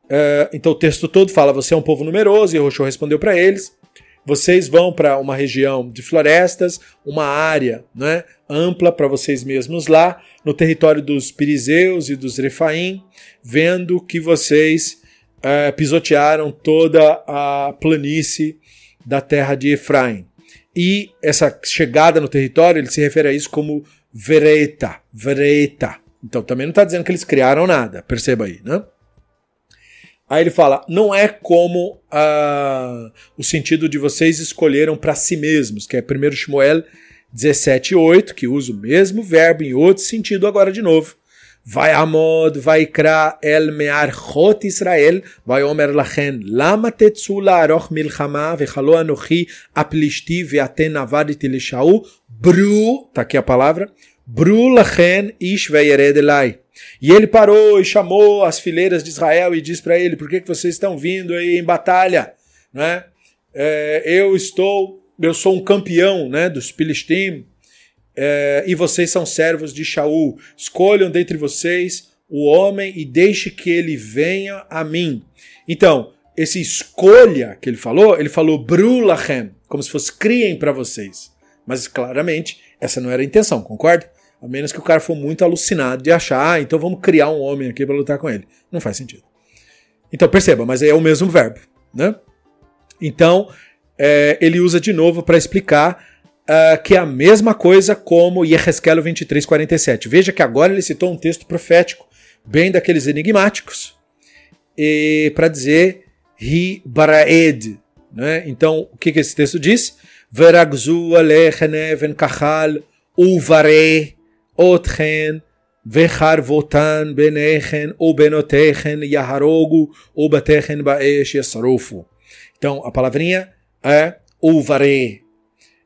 Uh, então o texto todo fala: você é um povo numeroso, e Roshua respondeu para eles. Vocês vão para uma região de florestas, uma área né, ampla para vocês mesmos lá, no território dos Piriseus e dos Refaim, vendo que vocês é, pisotearam toda a planície da terra de Efraim. E essa chegada no território, ele se refere a isso como vereta, vereta. Então também não está dizendo que eles criaram nada, perceba aí, né? Aí ele fala: não é como uh, o sentido de vocês escolheram para si mesmos, que é 1 Shmuel 17,8, que usa o mesmo verbo em outro sentido agora de novo. Vai amod, vai kra el me'archot Israel, vai omer lachen, lama tetzu la'aroch milchama, vechalo anochi aplishti ve'aten avaditi lishaú, bru, tá aqui a palavra, bru lachen ish ve'yered elai. E ele parou e chamou as fileiras de Israel e disse para ele: Por que, que vocês estão vindo aí em batalha? Né? É, eu estou, eu sou um campeão né, dos Filistim é, e vocês são servos de Shaul. Escolham dentre vocês o homem e deixe que ele venha a mim. Então, esse escolha que ele falou, ele falou brulachem, como se fosse criem para vocês. Mas claramente essa não era a intenção, concorda? A menos que o cara for muito alucinado de achar, ah, então vamos criar um homem aqui para lutar com ele. Não faz sentido. Então perceba, mas é o mesmo verbo, né? Então é, ele usa de novo para explicar uh, que é a mesma coisa como Yehezkel 23:47. Veja que agora ele citou um texto profético, bem daqueles enigmáticos, para dizer Hi Baraed. Né? Então o que, que esse texto diz? Veragzu alechen kachal uvare otchen וחרבותן בניכן ובנותיכן יהרוגו ובתיכן באש ישרופו. Então, a palavrinha é uvaré.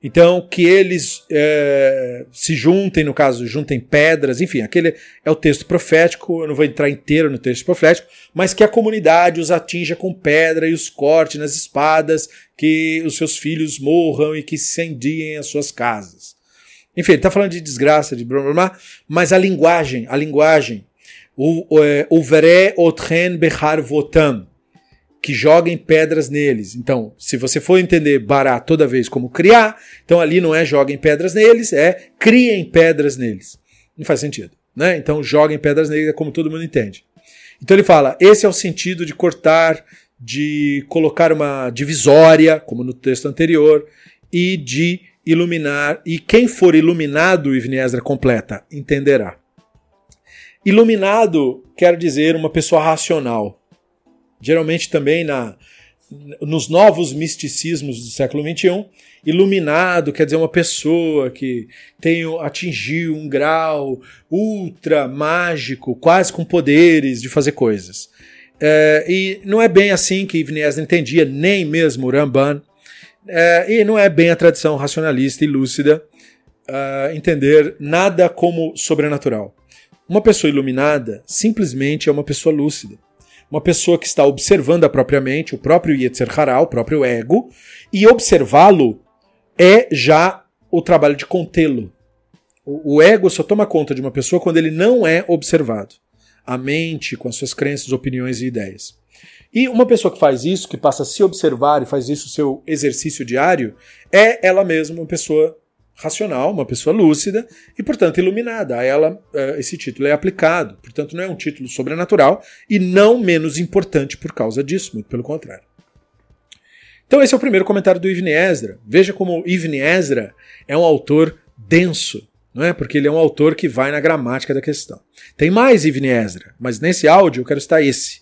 então, que eles é, se juntem, no caso, juntem pedras, enfim, aquele é o texto profético, eu não vou entrar inteiro no texto profético, mas que a comunidade os atinja com pedra e os corte nas espadas, que os seus filhos morram e que incendiem as suas casas. Enfim, ele está falando de desgraça, de blá, blá, blá, mas a linguagem, a linguagem, o, o, veré otren behar votam, que joguem pedras neles. Então, se você for entender bará toda vez como criar, então ali não é joguem pedras neles, é criem pedras neles. Não faz sentido. Né? Então, joguem pedras neles é como todo mundo entende. Então ele fala: esse é o sentido de cortar, de colocar uma divisória, como no texto anterior, e de iluminar, e quem for iluminado, Ivniesra completa, entenderá. Iluminado quer dizer uma pessoa racional. Geralmente também na, nos novos misticismos do século XXI, iluminado quer dizer uma pessoa que tem, atingiu um grau ultra mágico, quase com poderes de fazer coisas. É, e não é bem assim que Ibn entendia, nem mesmo Ramban. É, e não é bem a tradição racionalista e lúcida uh, entender nada como sobrenatural. Uma pessoa iluminada simplesmente é uma pessoa lúcida. Uma pessoa que está observando a própria mente, o próprio Yetzer Hará, o próprio ego, e observá-lo é já o trabalho de contê-lo. O, o ego só toma conta de uma pessoa quando ele não é observado. A mente, com as suas crenças, opiniões e ideias. E uma pessoa que faz isso, que passa a se observar e faz isso seu exercício diário, é ela mesma uma pessoa racional, uma pessoa lúcida e, portanto, iluminada. A ela eh, esse título é aplicado. Portanto, não é um título sobrenatural e não menos importante por causa disso, muito pelo contrário. Então, esse é o primeiro comentário do Ibn Ezra. Veja como Ibn Ezra é um autor denso, não é? Porque ele é um autor que vai na gramática da questão. Tem mais Ibn Ezra, mas nesse áudio eu quero estar esse.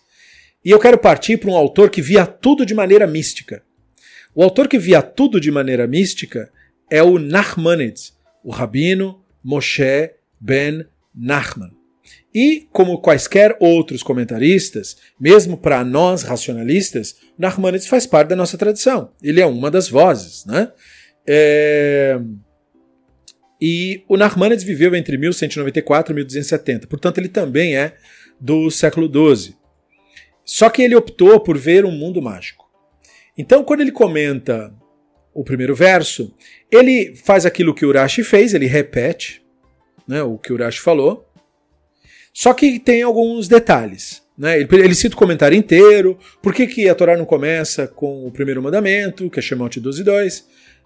E eu quero partir para um autor que via tudo de maneira mística. O autor que via tudo de maneira mística é o Nachmanides, o rabino Moshe ben Nachman. E, como quaisquer outros comentaristas, mesmo para nós racionalistas, Nachmanides faz parte da nossa tradição. Ele é uma das vozes. Né? É... E o Nachmanides viveu entre 1194 e 1270, portanto, ele também é do século XII. Só que ele optou por ver um mundo mágico. Então, quando ele comenta o primeiro verso, ele faz aquilo que Urashi fez, ele repete né, o que Urashi falou, só que tem alguns detalhes. Né? Ele, ele, cita o comentário inteiro, por que, que a Torá não começa com o primeiro mandamento, que é Shemot 12.2,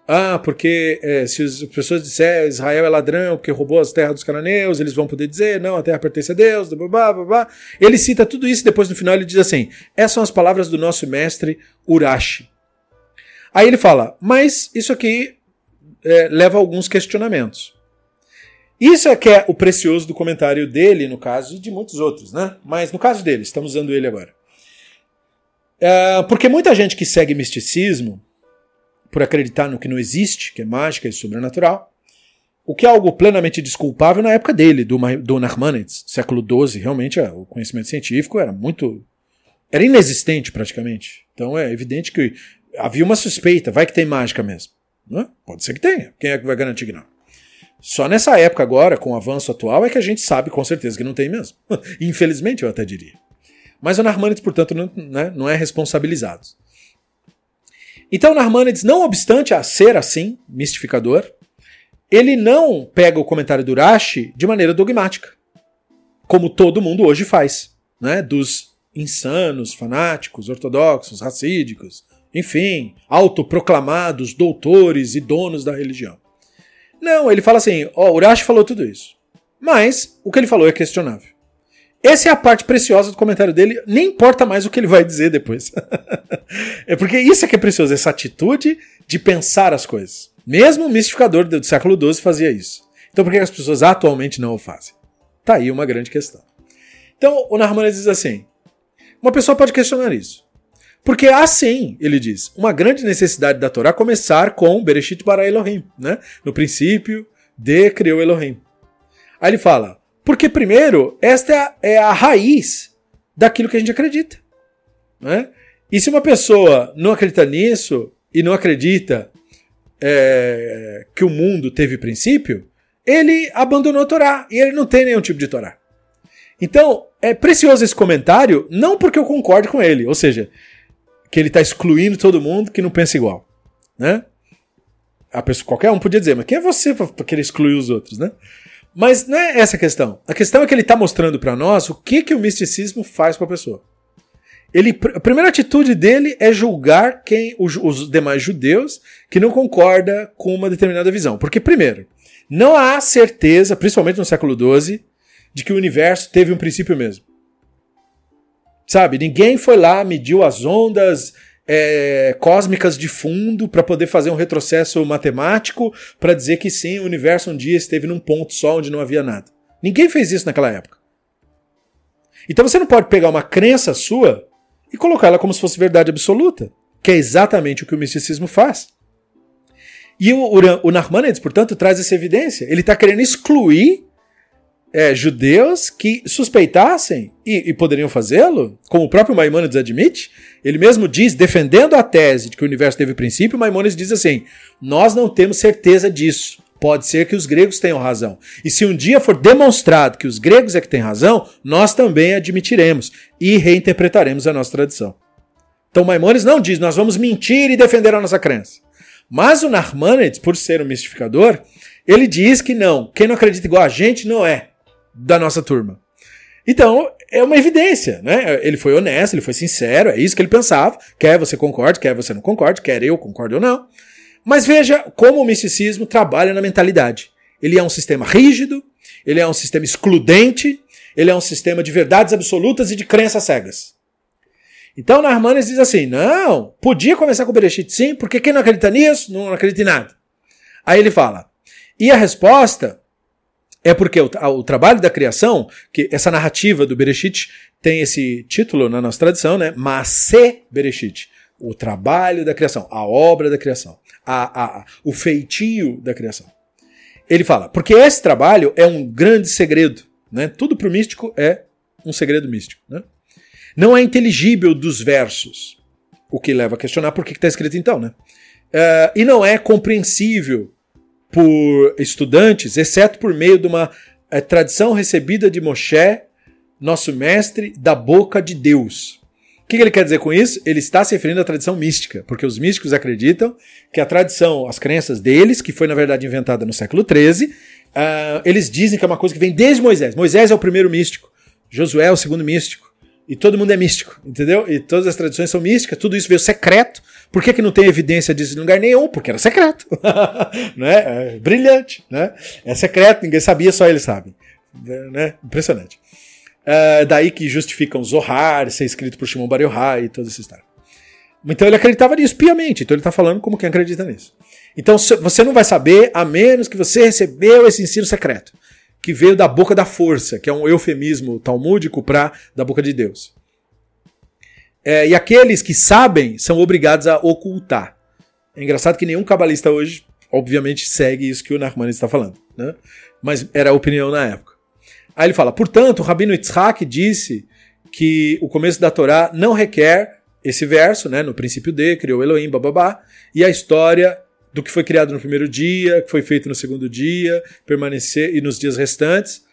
Ah, porque é, se as pessoas disserem Israel é ladrão porque roubou as terras dos cananeus, eles vão poder dizer, não, a terra pertence a Deus, blá, blá, blá. Ele cita tudo isso e depois no final ele diz assim: essas são as palavras do nosso mestre Urashi. Aí ele fala, mas isso aqui é, leva a alguns questionamentos. Isso é que é o precioso do comentário dele, no caso, e de muitos outros, né? Mas no caso dele, estamos usando ele agora. É, porque muita gente que segue misticismo por acreditar no que não existe, que é mágica e sobrenatural, o que é algo plenamente desculpável na época dele, do, do Nachmanides, século XII. Realmente, é, o conhecimento científico era muito. era inexistente praticamente. Então é evidente que havia uma suspeita, vai que tem mágica mesmo. Né? Pode ser que tenha. Quem é que vai garantir que não? Só nessa época agora, com o avanço atual, é que a gente sabe com certeza que não tem mesmo. Infelizmente, eu até diria. Mas o Narmanides, portanto, não, né, não é responsabilizado. Então, Narmanides, não obstante a ser assim, mistificador, ele não pega o comentário do Rashi de maneira dogmática, como todo mundo hoje faz, né? Dos insanos, fanáticos, ortodoxos, racídicos, enfim, autoproclamados doutores e donos da religião. Não, ele fala assim: ó, Urashi falou tudo isso. Mas o que ele falou é questionável. Essa é a parte preciosa do comentário dele, nem importa mais o que ele vai dizer depois. é porque isso é que é precioso, essa atitude de pensar as coisas. Mesmo o mistificador do século XII fazia isso. Então por que as pessoas atualmente não o fazem? Tá aí uma grande questão. Então o Narmanes diz assim: uma pessoa pode questionar isso. Porque há sim, ele diz, uma grande necessidade da Torá começar com Bereshit bara Elohim, né? No princípio, de criou Elohim. Aí ele fala, porque, primeiro, esta é a, é a raiz daquilo que a gente acredita. Né? E se uma pessoa não acredita nisso e não acredita é, que o mundo teve princípio, ele abandonou a Torá e ele não tem nenhum tipo de Torá. Então, é precioso esse comentário, não porque eu concorde com ele, ou seja, que ele está excluindo todo mundo que não pensa igual. Né? A pessoa, qualquer um podia dizer, mas quem é você para querer excluir os outros, né? Mas não é essa a questão. A questão é que ele está mostrando para nós o que, que o misticismo faz com a pessoa. Ele, a primeira atitude dele é julgar quem os, os demais judeus que não concorda com uma determinada visão. Porque, primeiro, não há certeza, principalmente no século XII, de que o universo teve um princípio mesmo. Sabe? Ninguém foi lá, mediu as ondas, é, cósmicas de fundo para poder fazer um retrocesso matemático para dizer que sim, o universo um dia esteve num ponto só onde não havia nada. Ninguém fez isso naquela época. Então você não pode pegar uma crença sua e colocar ela como se fosse verdade absoluta, que é exatamente o que o misticismo faz. E o, o, o Nachmanides, portanto, traz essa evidência. Ele está querendo excluir é, judeus que suspeitassem, e, e poderiam fazê-lo, como o próprio Maimonides admite, ele mesmo diz, defendendo a tese de que o universo teve princípio, Maimonides diz assim: Nós não temos certeza disso. Pode ser que os gregos tenham razão. E se um dia for demonstrado que os gregos é que têm razão, nós também admitiremos e reinterpretaremos a nossa tradição. Então Maimonides não diz, nós vamos mentir e defender a nossa crença. Mas o Narmanides, por ser um mistificador, ele diz que não, quem não acredita igual a gente não é da nossa turma. Então, é uma evidência, né? Ele foi honesto, ele foi sincero, é isso que ele pensava. Quer você concorde, quer você não concorde, quer eu concorde ou não. Mas veja como o misticismo trabalha na mentalidade. Ele é um sistema rígido, ele é um sistema excludente, ele é um sistema de verdades absolutas e de crenças cegas. Então, Narmanes diz assim: não, podia começar com o Bereshit sim, porque quem não acredita nisso, não acredita em nada. Aí ele fala: e a resposta é porque o, o, trabalho da criação, que essa narrativa do Bereshit tem esse título na nossa tradição, né? Maase Bereshit. O trabalho da criação, a obra da criação, a, a, o feitio da criação. Ele fala, porque esse trabalho é um grande segredo. Né? Tudo para o místico é um segredo místico. Né? Não é inteligível dos versos, o que leva a questionar por que está escrito então. Né? Uh, e não é compreensível por estudantes, exceto por meio de uma é, tradição recebida de Moshe, nosso mestre, da boca de Deus. O que ele quer dizer com isso? Ele está se referindo à tradição mística, porque os místicos acreditam que a tradição, as crenças deles, que foi na verdade inventada no século XIII, uh, ah, eles dizem que é uma coisa que vem desde Moisés. Moisés é o primeiro místico, Josué é o segundo místico, e todo mundo é místico, entendeu? E todas as tradições são místicas, tudo isso veio secreto. Por que, que não tem evidência disso em lugar nenhum? Porque era secreto. né? É brilhante, né? É secreto, ninguém sabia, só eles sabem. Né? Impressionante. É daí que justificam Zohar ser escrito por Shimon Bar Yochai e todo esse história. Então ele acreditava nisso piamente, então ele está falando como quem acredita nisso. Então você não vai saber a menos que você recebeu esse ensino secreto que veio da boca da força, que é um eufemismo talmúdico para da boca de Deus. É, e aqueles que sabem são obrigados a ocultar. É engraçado que nenhum cabalista hoje, obviamente, segue isso que o Nachman está falando, né? mas era a opinião na época. Aí ele fala: portanto, o Rabino Yitzhak disse que o começo da Torá não requer esse verso, né, no princípio de, criou Elohim, bababá, e a história do que foi criado no primeiro dia, que foi feito no segundo dia, permanecer e nos dias restantes,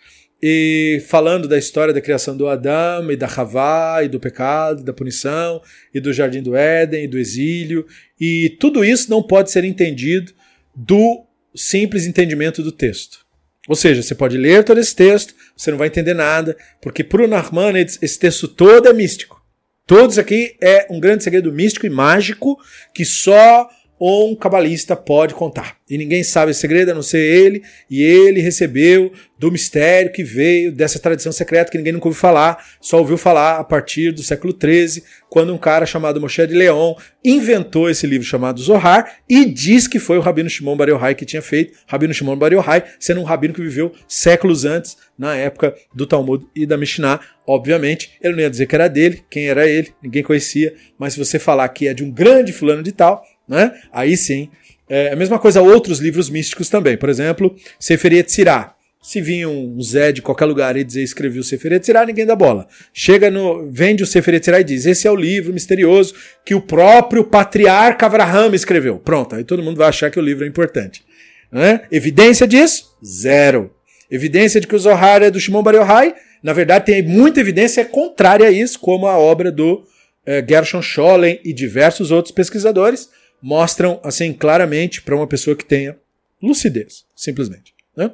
e falando da história da criação do Adão e da Havá e do pecado, da punição e do jardim do Éden e do exílio, e tudo isso não pode ser entendido do simples entendimento do texto. Ou seja, você pode ler todo esse texto, você não vai entender nada, porque para o Narmanides esse texto todo é místico. Todos aqui é um grande segredo místico e mágico que só ou um cabalista pode contar. E ninguém sabe o segredo a não ser ele, e ele recebeu do mistério que veio dessa tradição secreta que ninguém nunca ouviu falar, só ouviu falar a partir do século XIII, quando um cara chamado Moshe de Leon inventou esse livro chamado Zohar e diz que foi o Rabino Shimon Bar Yochai que tinha feito, Rabino Shimon Bar Yochai, sendo um rabino que viveu séculos antes, na época do Talmud e da Mishnah. Obviamente, ele não ia dizer que era dele, quem era ele, ninguém conhecia, mas se você falar que é de um grande fulano de tal, né? Aí sim. É a mesma coisa outros livros místicos também. Por exemplo, Sefer Yetzirah. Se vinha um Zé de qualquer lugar e dizer escrevi o Sefer Yetzirah, ninguém dá bola. Chega no, vende o Sefer Yetzirah e diz, esse é o livro misterioso que o próprio patriarca Avraham escreveu. Pronto, aí todo mundo vai achar que o livro é importante. Né? Evidência disso? Zero. Evidência de que o Zohar é do Shimon Bar Yochai? Na verdade, tem muita evidência contrária a isso, como a obra do eh, Gershon Scholem e diversos outros pesquisadores mostram assim claramente para uma pessoa que tenha lucidez, simplesmente. Né?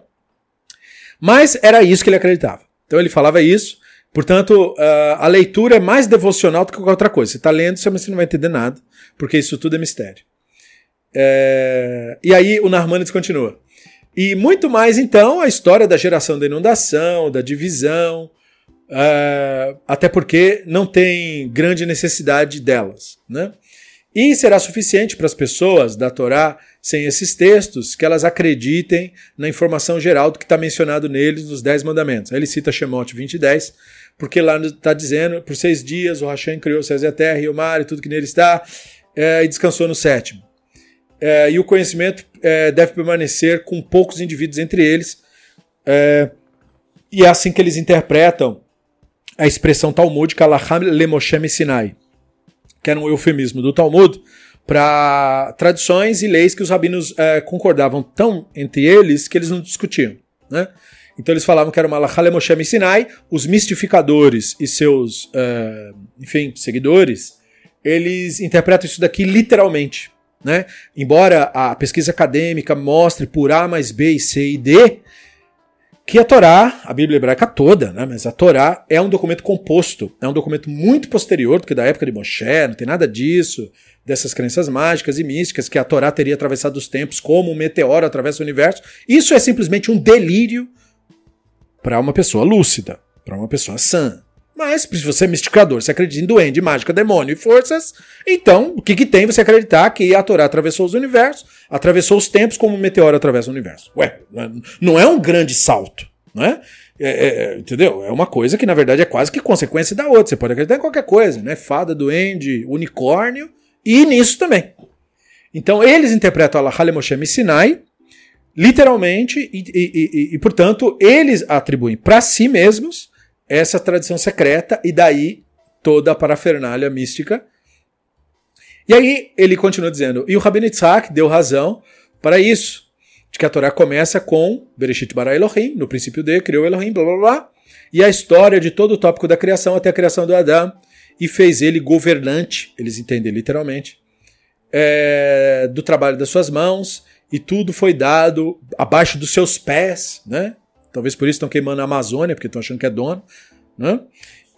Mas era isso que ele acreditava. Então ele falava isso. Portanto, a leitura é mais devocional do que qualquer outra coisa. Você está lendo, você não vai entender nada, porque isso tudo é mistério. É... E aí o Narmanides continua. E muito mais, então, a história da geração da inundação, da divisão, uh, até porque não tem grande necessidade delas. Né? E será suficiente para as pessoas da Torá, sem esses textos, que elas acreditem na informação geral do que está mencionado neles nos Dez Mandamentos. Aí ele cita Shemot 20 e 10, porque lá está dizendo: por seis dias o Hashem criou o céus e a terra e o mar e tudo que nele está, é, e descansou no sétimo. É, e o conhecimento é, deve permanecer com poucos indivíduos entre eles, é, e é assim que eles interpretam a expressão talmúdica Laham Lemoshem Sinai que era um eufemismo do Talmud, para tradições e leis que os rabinos é, concordavam tão entre eles que eles não discutiam. Né? Então eles falavam que era uma Lachale Moshe Sinai, os mistificadores e seus, é, enfim, seguidores, eles interpretam isso daqui literalmente. Né? Embora a pesquisa acadêmica mostre por A mais B e C e D que a Torá, a Bíblia hebraica toda, né, mas a Torá é um documento composto, é um documento muito posterior do que da época de Moshe, não tem nada disso, dessas crenças mágicas e místicas que a Torá teria atravessado os tempos como um meteoro atravessa o universo. Isso é simplesmente um delírio para uma pessoa lúcida, para uma pessoa sã. Mas se você é mistificador, você acredita em duende, mágica, demônio e forças, então o que, que tem você acreditar que a Torá atravessou os universos, atravessou os tempos como um meteoro atravessa o universo? Ué, não é um grande salto, não é? É, é, entendeu? É uma coisa que, na verdade, é quase que consequência da outra. Você pode acreditar em qualquer coisa, né? Fada, duende, unicórnio, e nisso também. Então, eles interpretam a Hale Moshe Sinai, literalmente, e, e, e, e, portanto, eles atribuem para si mesmos essa tradição secreta e daí toda a parafernália mística. E aí ele continua dizendo, e o Rabino Yitzhak deu razão para isso, de que a Torá começa com Bereshit bara Elohim, no princípio de, criou Elohim, blá blá blá, e a história de todo o tópico da criação até a criação do Adão, e fez ele governante, eles entendem literalmente, é, do trabalho das suas mãos, e tudo foi dado abaixo dos seus pés, né? Talvez por isso estão queimando a Amazônia, porque estão achando que é dono. Né?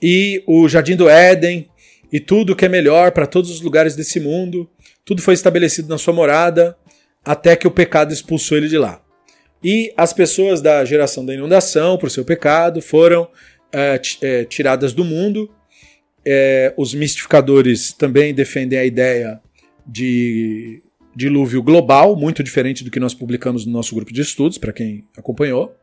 e o Jardim do Éden e tudo que é melhor para todos os lugares desse mundo, tudo foi estabelecido na sua morada até que o pecado expulsou ele de lá. E as pessoas da geração da inundação, por seu pecado, foram é, é, tiradas do mundo. É, os mistificadores também defendem a ideia de dilúvio global, muito diferente do que nós publicamos no nosso grupo de estudos, para quem acompanhou.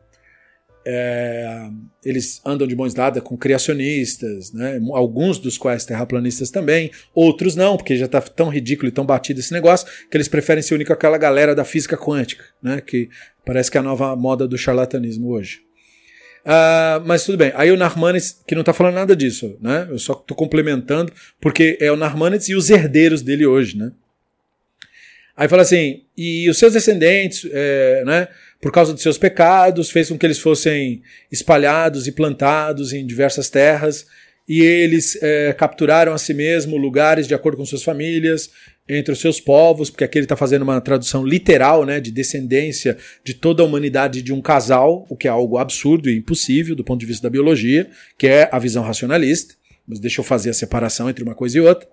É, eles andam de mãos dadas com criacionistas, né? alguns dos quais terraplanistas também, outros não, porque já está tão ridículo e tão batido esse negócio que eles preferem se unir com aquela galera da física quântica, né? que parece que é a nova moda do charlatanismo hoje. Uh, mas tudo bem. Aí o Narmanides, que não está falando nada disso, né? Eu só estou complementando, porque é o Narmanides e os herdeiros dele hoje, né? Aí fala assim, e os seus descendentes, é, né? Por causa dos seus pecados, fez com que eles fossem espalhados e plantados em diversas terras, e eles é, capturaram a si mesmo lugares de acordo com suas famílias, entre os seus povos, porque aqui ele está fazendo uma tradução literal, né, de descendência de toda a humanidade de um casal, o que é algo absurdo e impossível do ponto de vista da biologia, que é a visão racionalista. Mas deixa eu fazer a separação entre uma coisa e outra.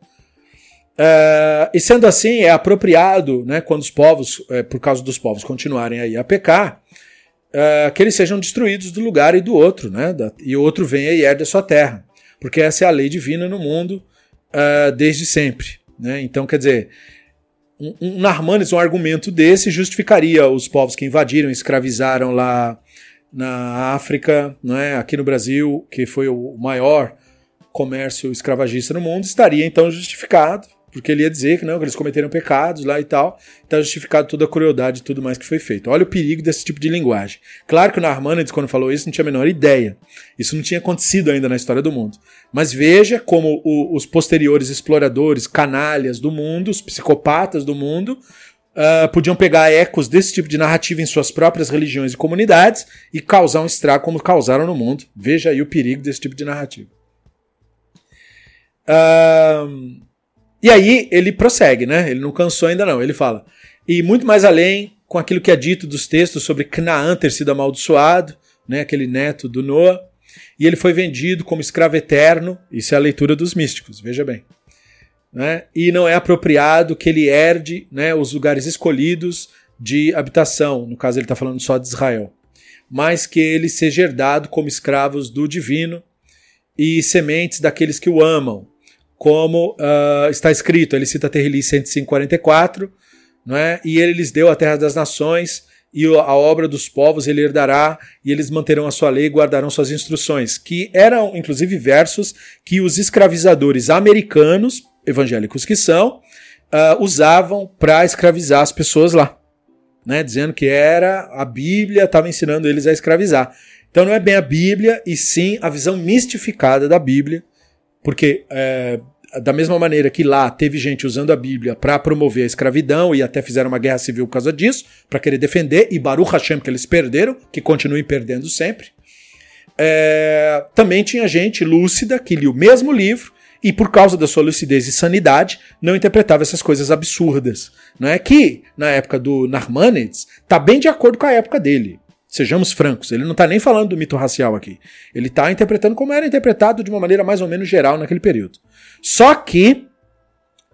Uh, e sendo assim, é apropriado, né, quando os povos, é, por causa dos povos continuarem aí a pecar, uh, que eles sejam destruídos do lugar e do outro, né, da, e o outro venha e herde a sua terra. Porque essa é a lei divina no mundo uh, desde sempre. Né? Então, quer dizer, um, um Narmanes, um argumento desse justificaria os povos que invadiram, escravizaram lá na África, né, aqui no Brasil, que foi o maior comércio escravagista no mundo, estaria então justificado porque ele ia dizer que não, que eles cometeram pecados lá e tal, está justificado toda a crueldade e tudo mais que foi feito. Olha o perigo desse tipo de linguagem. Claro que o Narmanides, quando falou isso, não tinha a menor ideia. Isso não tinha acontecido ainda na história do mundo. Mas veja como o, os posteriores exploradores, canalhas do mundo, os psicopatas do mundo, Uh, podiam pegar ecos desse tipo de narrativa em suas próprias religiões e comunidades e causar um estrago como causaram no mundo. Veja aí o perigo desse tipo de narrativa. Uh, e aí ele prossegue, né? Ele não cansou ainda não. Ele fala: "E muito mais além com aquilo que é dito dos textos sobre Canaã ter sido amaldiçoado, né, aquele neto do Noa, e ele foi vendido como escravo eterno, isso é a leitura dos místicos, veja bem. Né? E não é apropriado que ele herde né, os lugares escolhidos de habitação, no caso ele está falando só de Israel, mas que ele seja herdado como escravos do divino e sementes daqueles que o amam, como uh, está escrito. Ele cita Terrili 144, não é? e ele lhes deu a terra das nações e a obra dos povos ele herdará, e eles manterão a sua lei e guardarão suas instruções, que eram inclusive versos que os escravizadores americanos, evangélicos que são, uh, usavam para escravizar as pessoas lá, né? dizendo que era a Bíblia estava ensinando eles a escravizar. Então não é bem a Bíblia, e sim a visão mistificada da Bíblia, porque é, da mesma maneira que lá teve gente usando a Bíblia para promover a escravidão e até fizeram uma guerra civil por causa disso, para querer defender, e Baruch Hashem que eles perderam, que continuem perdendo sempre. É, também tinha gente lúcida que lia o mesmo livro e por causa da sua lucidez e sanidade não interpretava essas coisas absurdas. Não é que na época do Narmanides está bem de acordo com a época dele. Sejamos francos, ele não está nem falando do mito racial aqui. Ele está interpretando como era interpretado de uma maneira mais ou menos geral naquele período. Só que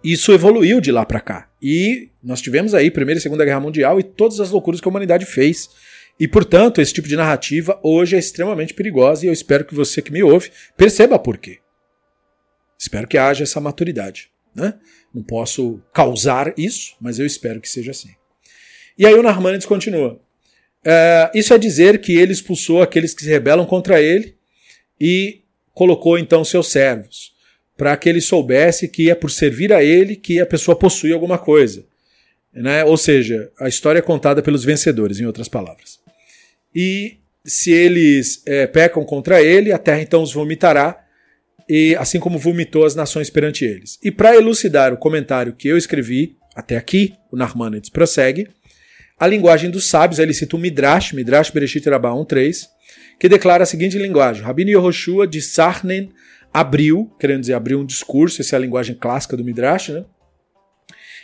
isso evoluiu de lá para cá. E nós tivemos aí Primeira e Segunda Guerra Mundial e todas as loucuras que a humanidade fez. E, portanto, esse tipo de narrativa hoje é extremamente perigosa e eu espero que você que me ouve perceba por quê. Espero que haja essa maturidade. Né? Não posso causar isso, mas eu espero que seja assim. E aí o Narmanides continua. É, isso é dizer que ele expulsou aqueles que se rebelam contra ele e colocou então seus servos, para que ele soubesse que é por servir a ele que a pessoa possui alguma coisa. Né? Ou seja, a história é contada pelos vencedores, em outras palavras. E se eles é, pecam contra ele, a terra então os vomitará, e assim como vomitou as nações perante eles. E para elucidar o comentário que eu escrevi até aqui, o Narmanides prossegue a linguagem dos sábios, ele cita o Midrash, Midrash Bereshit Rabbah 1.3, que declara a seguinte linguagem, Rabino Yehoshua de Sarnen abriu, querendo dizer, abriu um discurso, essa é a linguagem clássica do Midrash, né?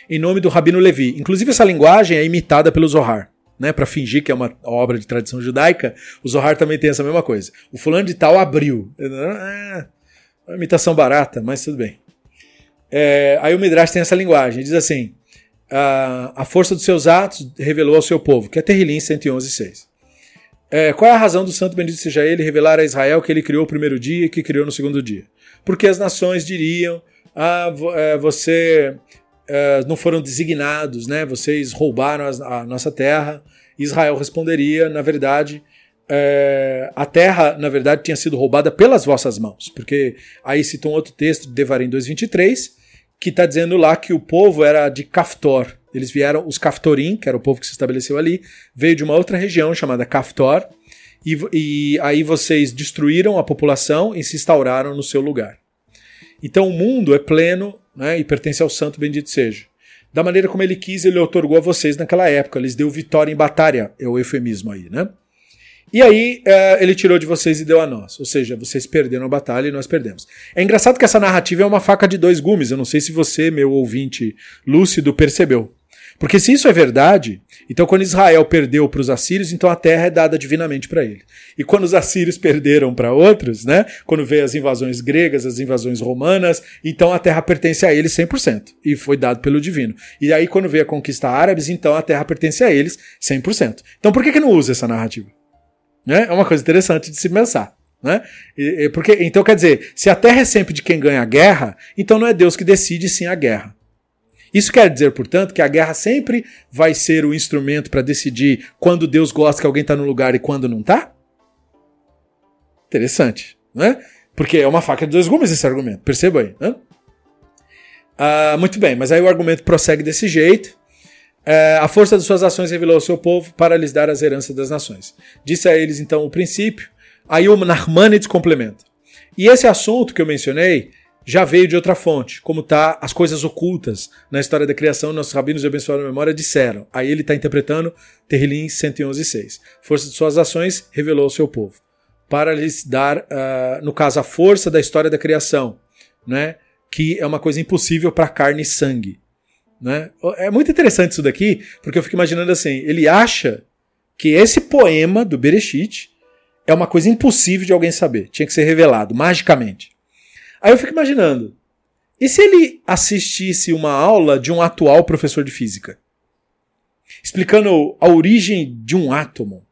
em nome do Rabino Levi. Inclusive essa linguagem é imitada pelo Zohar. Né, para fingir que é uma obra de tradição judaica, o Zohar também tem essa mesma coisa. O fulano de tal abriu. Uma imitação barata, mas tudo bem. É, aí o Midrash tem essa linguagem, diz assim, a, a força dos seus atos revelou ao seu povo, que é Terrilim 111.6. É, qual é a razão do santo bendito seja ele revelar a Israel que ele criou o primeiro dia e que criou no segundo dia? Porque as nações diriam, ah, é, você é, não foram designados, né? Vocês roubaram a, a nossa terra. Israel responderia, na verdade, é, a terra, na verdade, tinha sido roubada pelas vossas mãos. Porque aí cita um outro texto de Devarim 2.23, que está dizendo lá que o povo era de Kaftor. Eles vieram, os Kaftorim, que era o povo que se estabeleceu ali, veio de uma outra região chamada Kaftor, e, e aí vocês destruíram a população e se instauraram no seu lugar. Então o mundo é pleno né, e pertence ao santo bendito seja. Da maneira como ele quis, ele otorgou a vocês naquela época. Eles deu vitória em batalha, é o eufemismo aí, né? E aí é, ele tirou de vocês e deu a nós. Ou seja, vocês perderam a batalha e nós perdemos. É engraçado que essa narrativa é uma faca de dois gumes. Eu não sei se você, meu ouvinte lúcido, percebeu. Porque se isso é verdade, então quando Israel perdeu para os assírios, então a terra é dada divinamente para ele. E quando os assírios perderam para outros, né? Quando veio as invasões gregas, as invasões romanas, então a terra pertence a eles 100% e foi dado pelo divino. E aí quando veio a conquista árabes, então a terra pertence a eles 100%. Então por que que não usa essa narrativa? Né? É uma coisa interessante de se pensar. Né? E, e, porque, então quer dizer, se a terra é sempre de quem ganha a guerra, então não é Deus que decide sim a guerra. Isso quer dizer, portanto, que a guerra sempre vai ser o instrumento para decidir quando Deus gosta que alguém está no lugar e quando não está? Interessante, né? Porque é uma faca de dois gumes esse argumento, perceba aí. Né? Ah, muito bem, mas aí o argumento prossegue desse jeito. É, a força de suas ações revelou ao seu povo para lhes dar as heranças das nações. Disse a eles então o princípio, aí o Narmanides complementa. E esse assunto que eu mencionei já veio de outra fonte, como tá as coisas ocultas na história da criação, nossos rabinos de abençoada memória disseram. Aí ele está interpretando Terrilim 111.6. Força de suas ações revelou ao seu povo, para lhes dar, uh, no caso, a força da história da criação, né? que é uma coisa impossível para carne e sangue. Né? É muito interessante isso daqui, porque eu fico imaginando assim: ele acha que esse poema do Bereshit é uma coisa impossível de alguém saber, tinha que ser revelado magicamente. Aí eu fico imaginando: e se ele assistisse uma aula de um atual professor de física? Explicando a origem de um átomo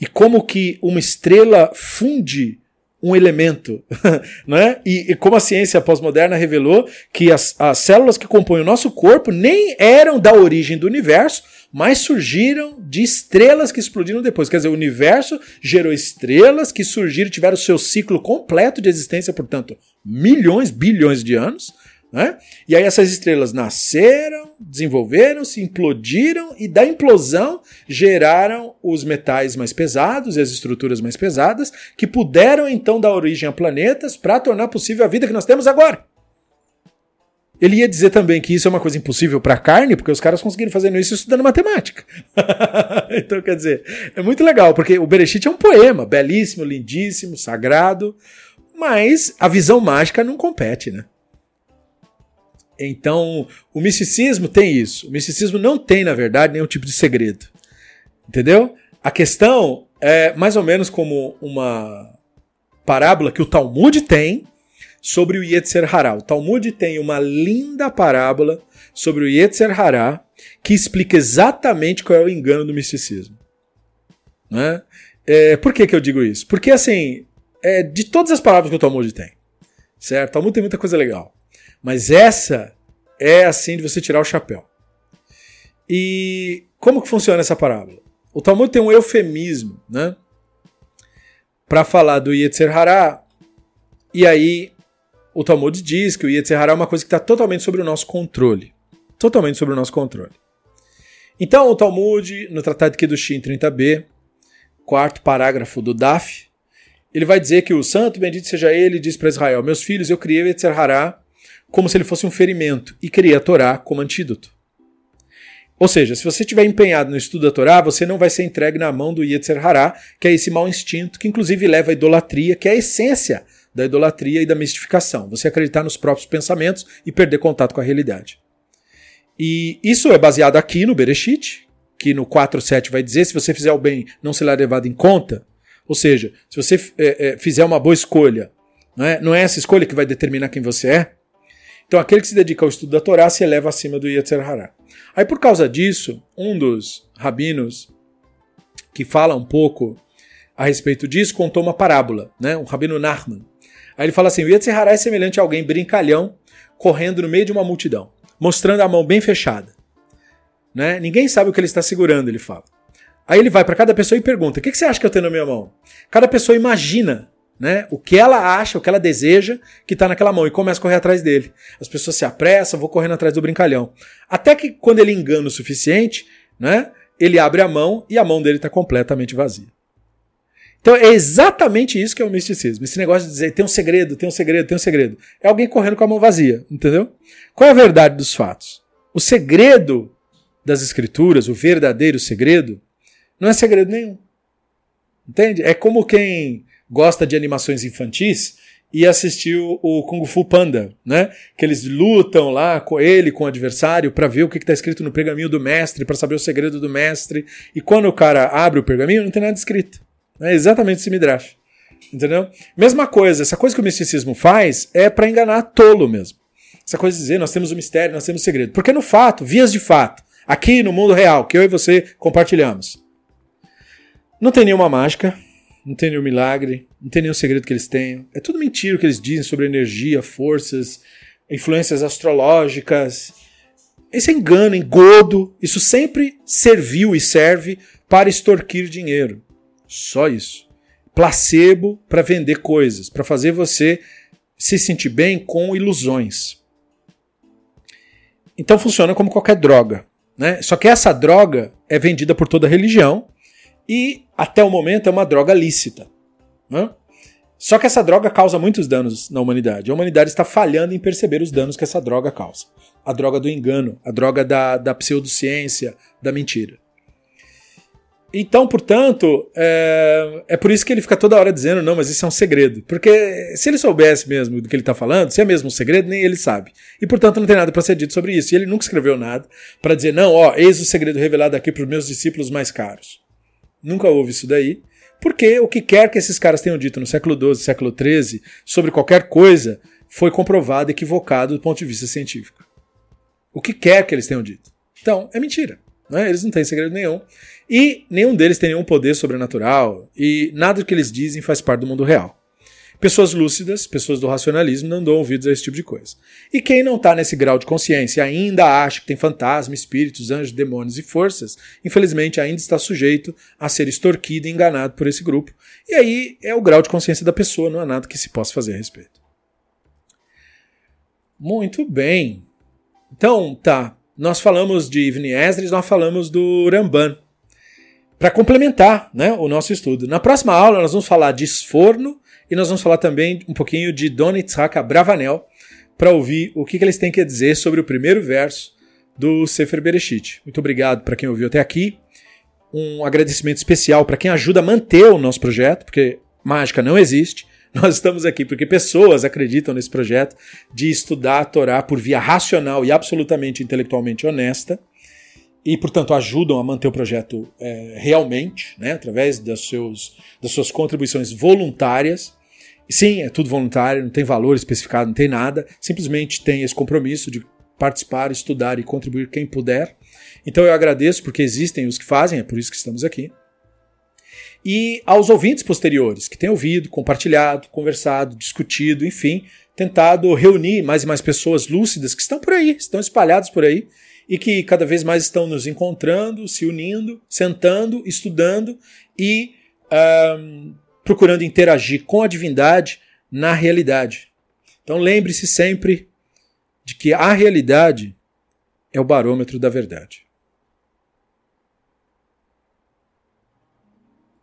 e como que uma estrela funde um elemento, né? E, e, como a ciência pós-moderna revelou que as, as células que compõem o nosso corpo nem eram da origem do universo, mas surgiram de estrelas que explodiram depois. Quer dizer, o universo gerou estrelas que surgiram, tiveram seu ciclo completo de existência, portanto, milhões, bilhões de anos, né? E aí essas estrelas nasceram, desenvolveram, se implodiram e da implosão geraram os metais mais pesados e as estruturas mais pesadas que puderam então dar origem a planetas para tornar possível a vida que nós temos agora. Ele ia dizer também que isso é uma coisa impossível para a carne, porque os caras conseguiram fazer isso estudando matemática. então, quer dizer, é muito legal, porque o Bereshit é um poema belíssimo, lindíssimo, sagrado, mas a visão mágica não compete, né? Então, o misticismo tem isso. O misticismo não tem, na verdade, nenhum tipo de segredo. Entendeu? A questão é mais ou menos como uma parábola que o Talmud tem sobre o Yetzer Hará. O Talmud tem uma linda parábola sobre o Yetzer Hará que explica exatamente qual é o engano do misticismo. Né? É, por que, que eu digo isso? Porque, assim, é, de todas as parábolas que o Talmud tem, certo? O Talmud tem muita coisa legal. Mas essa é assim de você tirar o chapéu. E como que funciona essa parábola? O Talmud tem um eufemismo, né? Para falar do Yetzer Hará. E aí o Talmud diz que o Yetzer Hará é uma coisa que está totalmente sobre o nosso controle. Totalmente sobre o nosso controle. Então o Talmud, no Tratado de Kedushin 30b, quarto parágrafo do Daf, ele vai dizer que o santo, bendito seja ele, diz para Israel: Meus filhos, eu criei o Yetzer Hará como se ele fosse um ferimento e cria a Torá como antídoto. Ou seja, se você estiver empenhado no estudo da Torá, você não vai ser entregue na mão do Yetzer Hará, que é esse mau instinto que inclusive leva à idolatria, que é a essência da idolatria e da mistificação. Você acreditar nos próprios pensamentos e perder contato com a realidade. E isso é baseado aqui no Bereshit, que no 4.7 vai dizer: se você fizer o bem, não será levado em conta. Ou seja, se você é, é, fizer uma boa escolha Não é, não é essa escolha que vai determinar quem você é? Então, aquele que se dedica ao estudo da Torá se eleva acima do Yetzer Hará. Aí, por causa disso, um dos rabinos que fala um pouco a respeito disso contou uma parábola, né? um rabino Nachman. Aí ele fala assim: o Yetzer Hará é semelhante a alguém brincalhão correndo no meio de uma multidão, mostrando a mão bem fechada. Né? Ninguém sabe o que ele está segurando, ele fala. Aí ele vai para cada pessoa e pergunta: o que você acha que eu tenho na minha mão? Cada pessoa imagina né? O que ela acha, o que ela deseja que está naquela mão e começa a correr atrás dele. As pessoas se apressam, vou correndo atrás do brincalhão. Até que quando ele engana o suficiente, né? Ele abre a mão e a mão dele está completamente vazia. Então é exatamente isso que é o misticismo. Esse negócio de dizer tem um segredo, tem um segredo, tem um segredo. É alguém correndo com a mão vazia, entendeu? Qual é a verdade dos fatos? O segredo das escrituras, o verdadeiro segredo, não é segredo nenhum. Entende? É como quem gosta de animações infantis e assistiu o Kung Fu Panda, né? Que eles lutam lá com ele, com o adversário, para ver o que está escrito no pergaminho do mestre, para saber o segredo do mestre. E quando o cara abre o pergaminho, não tem nada escrito. É exatamente esse midrash. Entendeu? Mesma coisa, essa coisa que o misticismo faz é para enganar tolo mesmo. Essa coisa de dizer, nós temos o mistério, nós temos o segredo. Porque no fato, vias de fato, aqui no mundo real, que eu e você compartilhamos, não tem nenhuma mágica, não tem nenhum milagre, não tem nenhum segredo que eles tenham. É tudo mentira o que eles dizem sobre energia, forças, influências astrológicas. Esse é engano, engodo, isso sempre serviu e serve para extorquir dinheiro. Só isso. Placebo para vender coisas, para fazer você se sentir bem com ilusões. Então funciona como qualquer droga. Né? Só que essa droga é vendida por toda religião e até o momento é uma droga lícita. Né? Só que essa droga causa muitos danos na humanidade. A humanidade está falhando em perceber os danos que essa droga causa. A droga do engano, a droga da, da pseudociência, da mentira. Então, portanto, é, é por isso que ele fica toda hora dizendo, não, mas isso é um segredo. Porque se ele soubesse mesmo do que ele está falando, se é mesmo um segredo, nem ele sabe. E, portanto, não tem nada para ser dito sobre isso. E ele nunca escreveu nada para dizer, não, ó, eis o segredo revelado aqui para os meus discípulos mais caros. Nunca houve isso daí. Porque o que quer que esses caras tenham dito no século XII, século XIII, sobre qualquer coisa, foi comprovado equivocado do ponto de vista científico. O que quer que eles tenham dito. Então, é mentira. Né? Eles não têm segredo nenhum. E nenhum deles tem nenhum poder sobrenatural. E nada do que eles dizem faz parte do mundo real. Pessoas lúcidas, pessoas do racionalismo, não dão ouvidos a esse tipo de coisa. E quem não está nesse grau de consciência e ainda acha que tem fantasma, espíritos, anjos, demônios e forças, infelizmente ainda está sujeito a ser extorquido e enganado por esse grupo. E aí é o grau de consciência da pessoa, não há nada que se possa fazer a respeito. Muito bem. Então, tá. Nós falamos de Ibn Esdras, nós falamos do Ramban. Para complementar né, o nosso estudo. Na próxima aula, nós vamos falar de esforno e nós vamos falar também um pouquinho de Don Itzhak Bravanel para ouvir o que, que eles têm que dizer sobre o primeiro verso do Sefer Bereshit. Muito obrigado para quem ouviu até aqui. Um agradecimento especial para quem ajuda a manter o nosso projeto, porque mágica não existe. Nós estamos aqui porque pessoas acreditam nesse projeto de estudar a Torá por via racional e absolutamente intelectualmente honesta e, portanto, ajudam a manter o projeto é, realmente, né, através das, seus, das suas contribuições voluntárias. Sim, é tudo voluntário, não tem valor especificado, não tem nada. Simplesmente tem esse compromisso de participar, estudar e contribuir quem puder. Então eu agradeço porque existem os que fazem, é por isso que estamos aqui. E aos ouvintes posteriores que têm ouvido, compartilhado, conversado, discutido, enfim, tentado reunir mais e mais pessoas lúcidas que estão por aí, estão espalhadas por aí e que cada vez mais estão nos encontrando, se unindo, sentando, estudando e um, procurando interagir com a divindade na realidade. Então lembre-se sempre de que a realidade é o barômetro da verdade.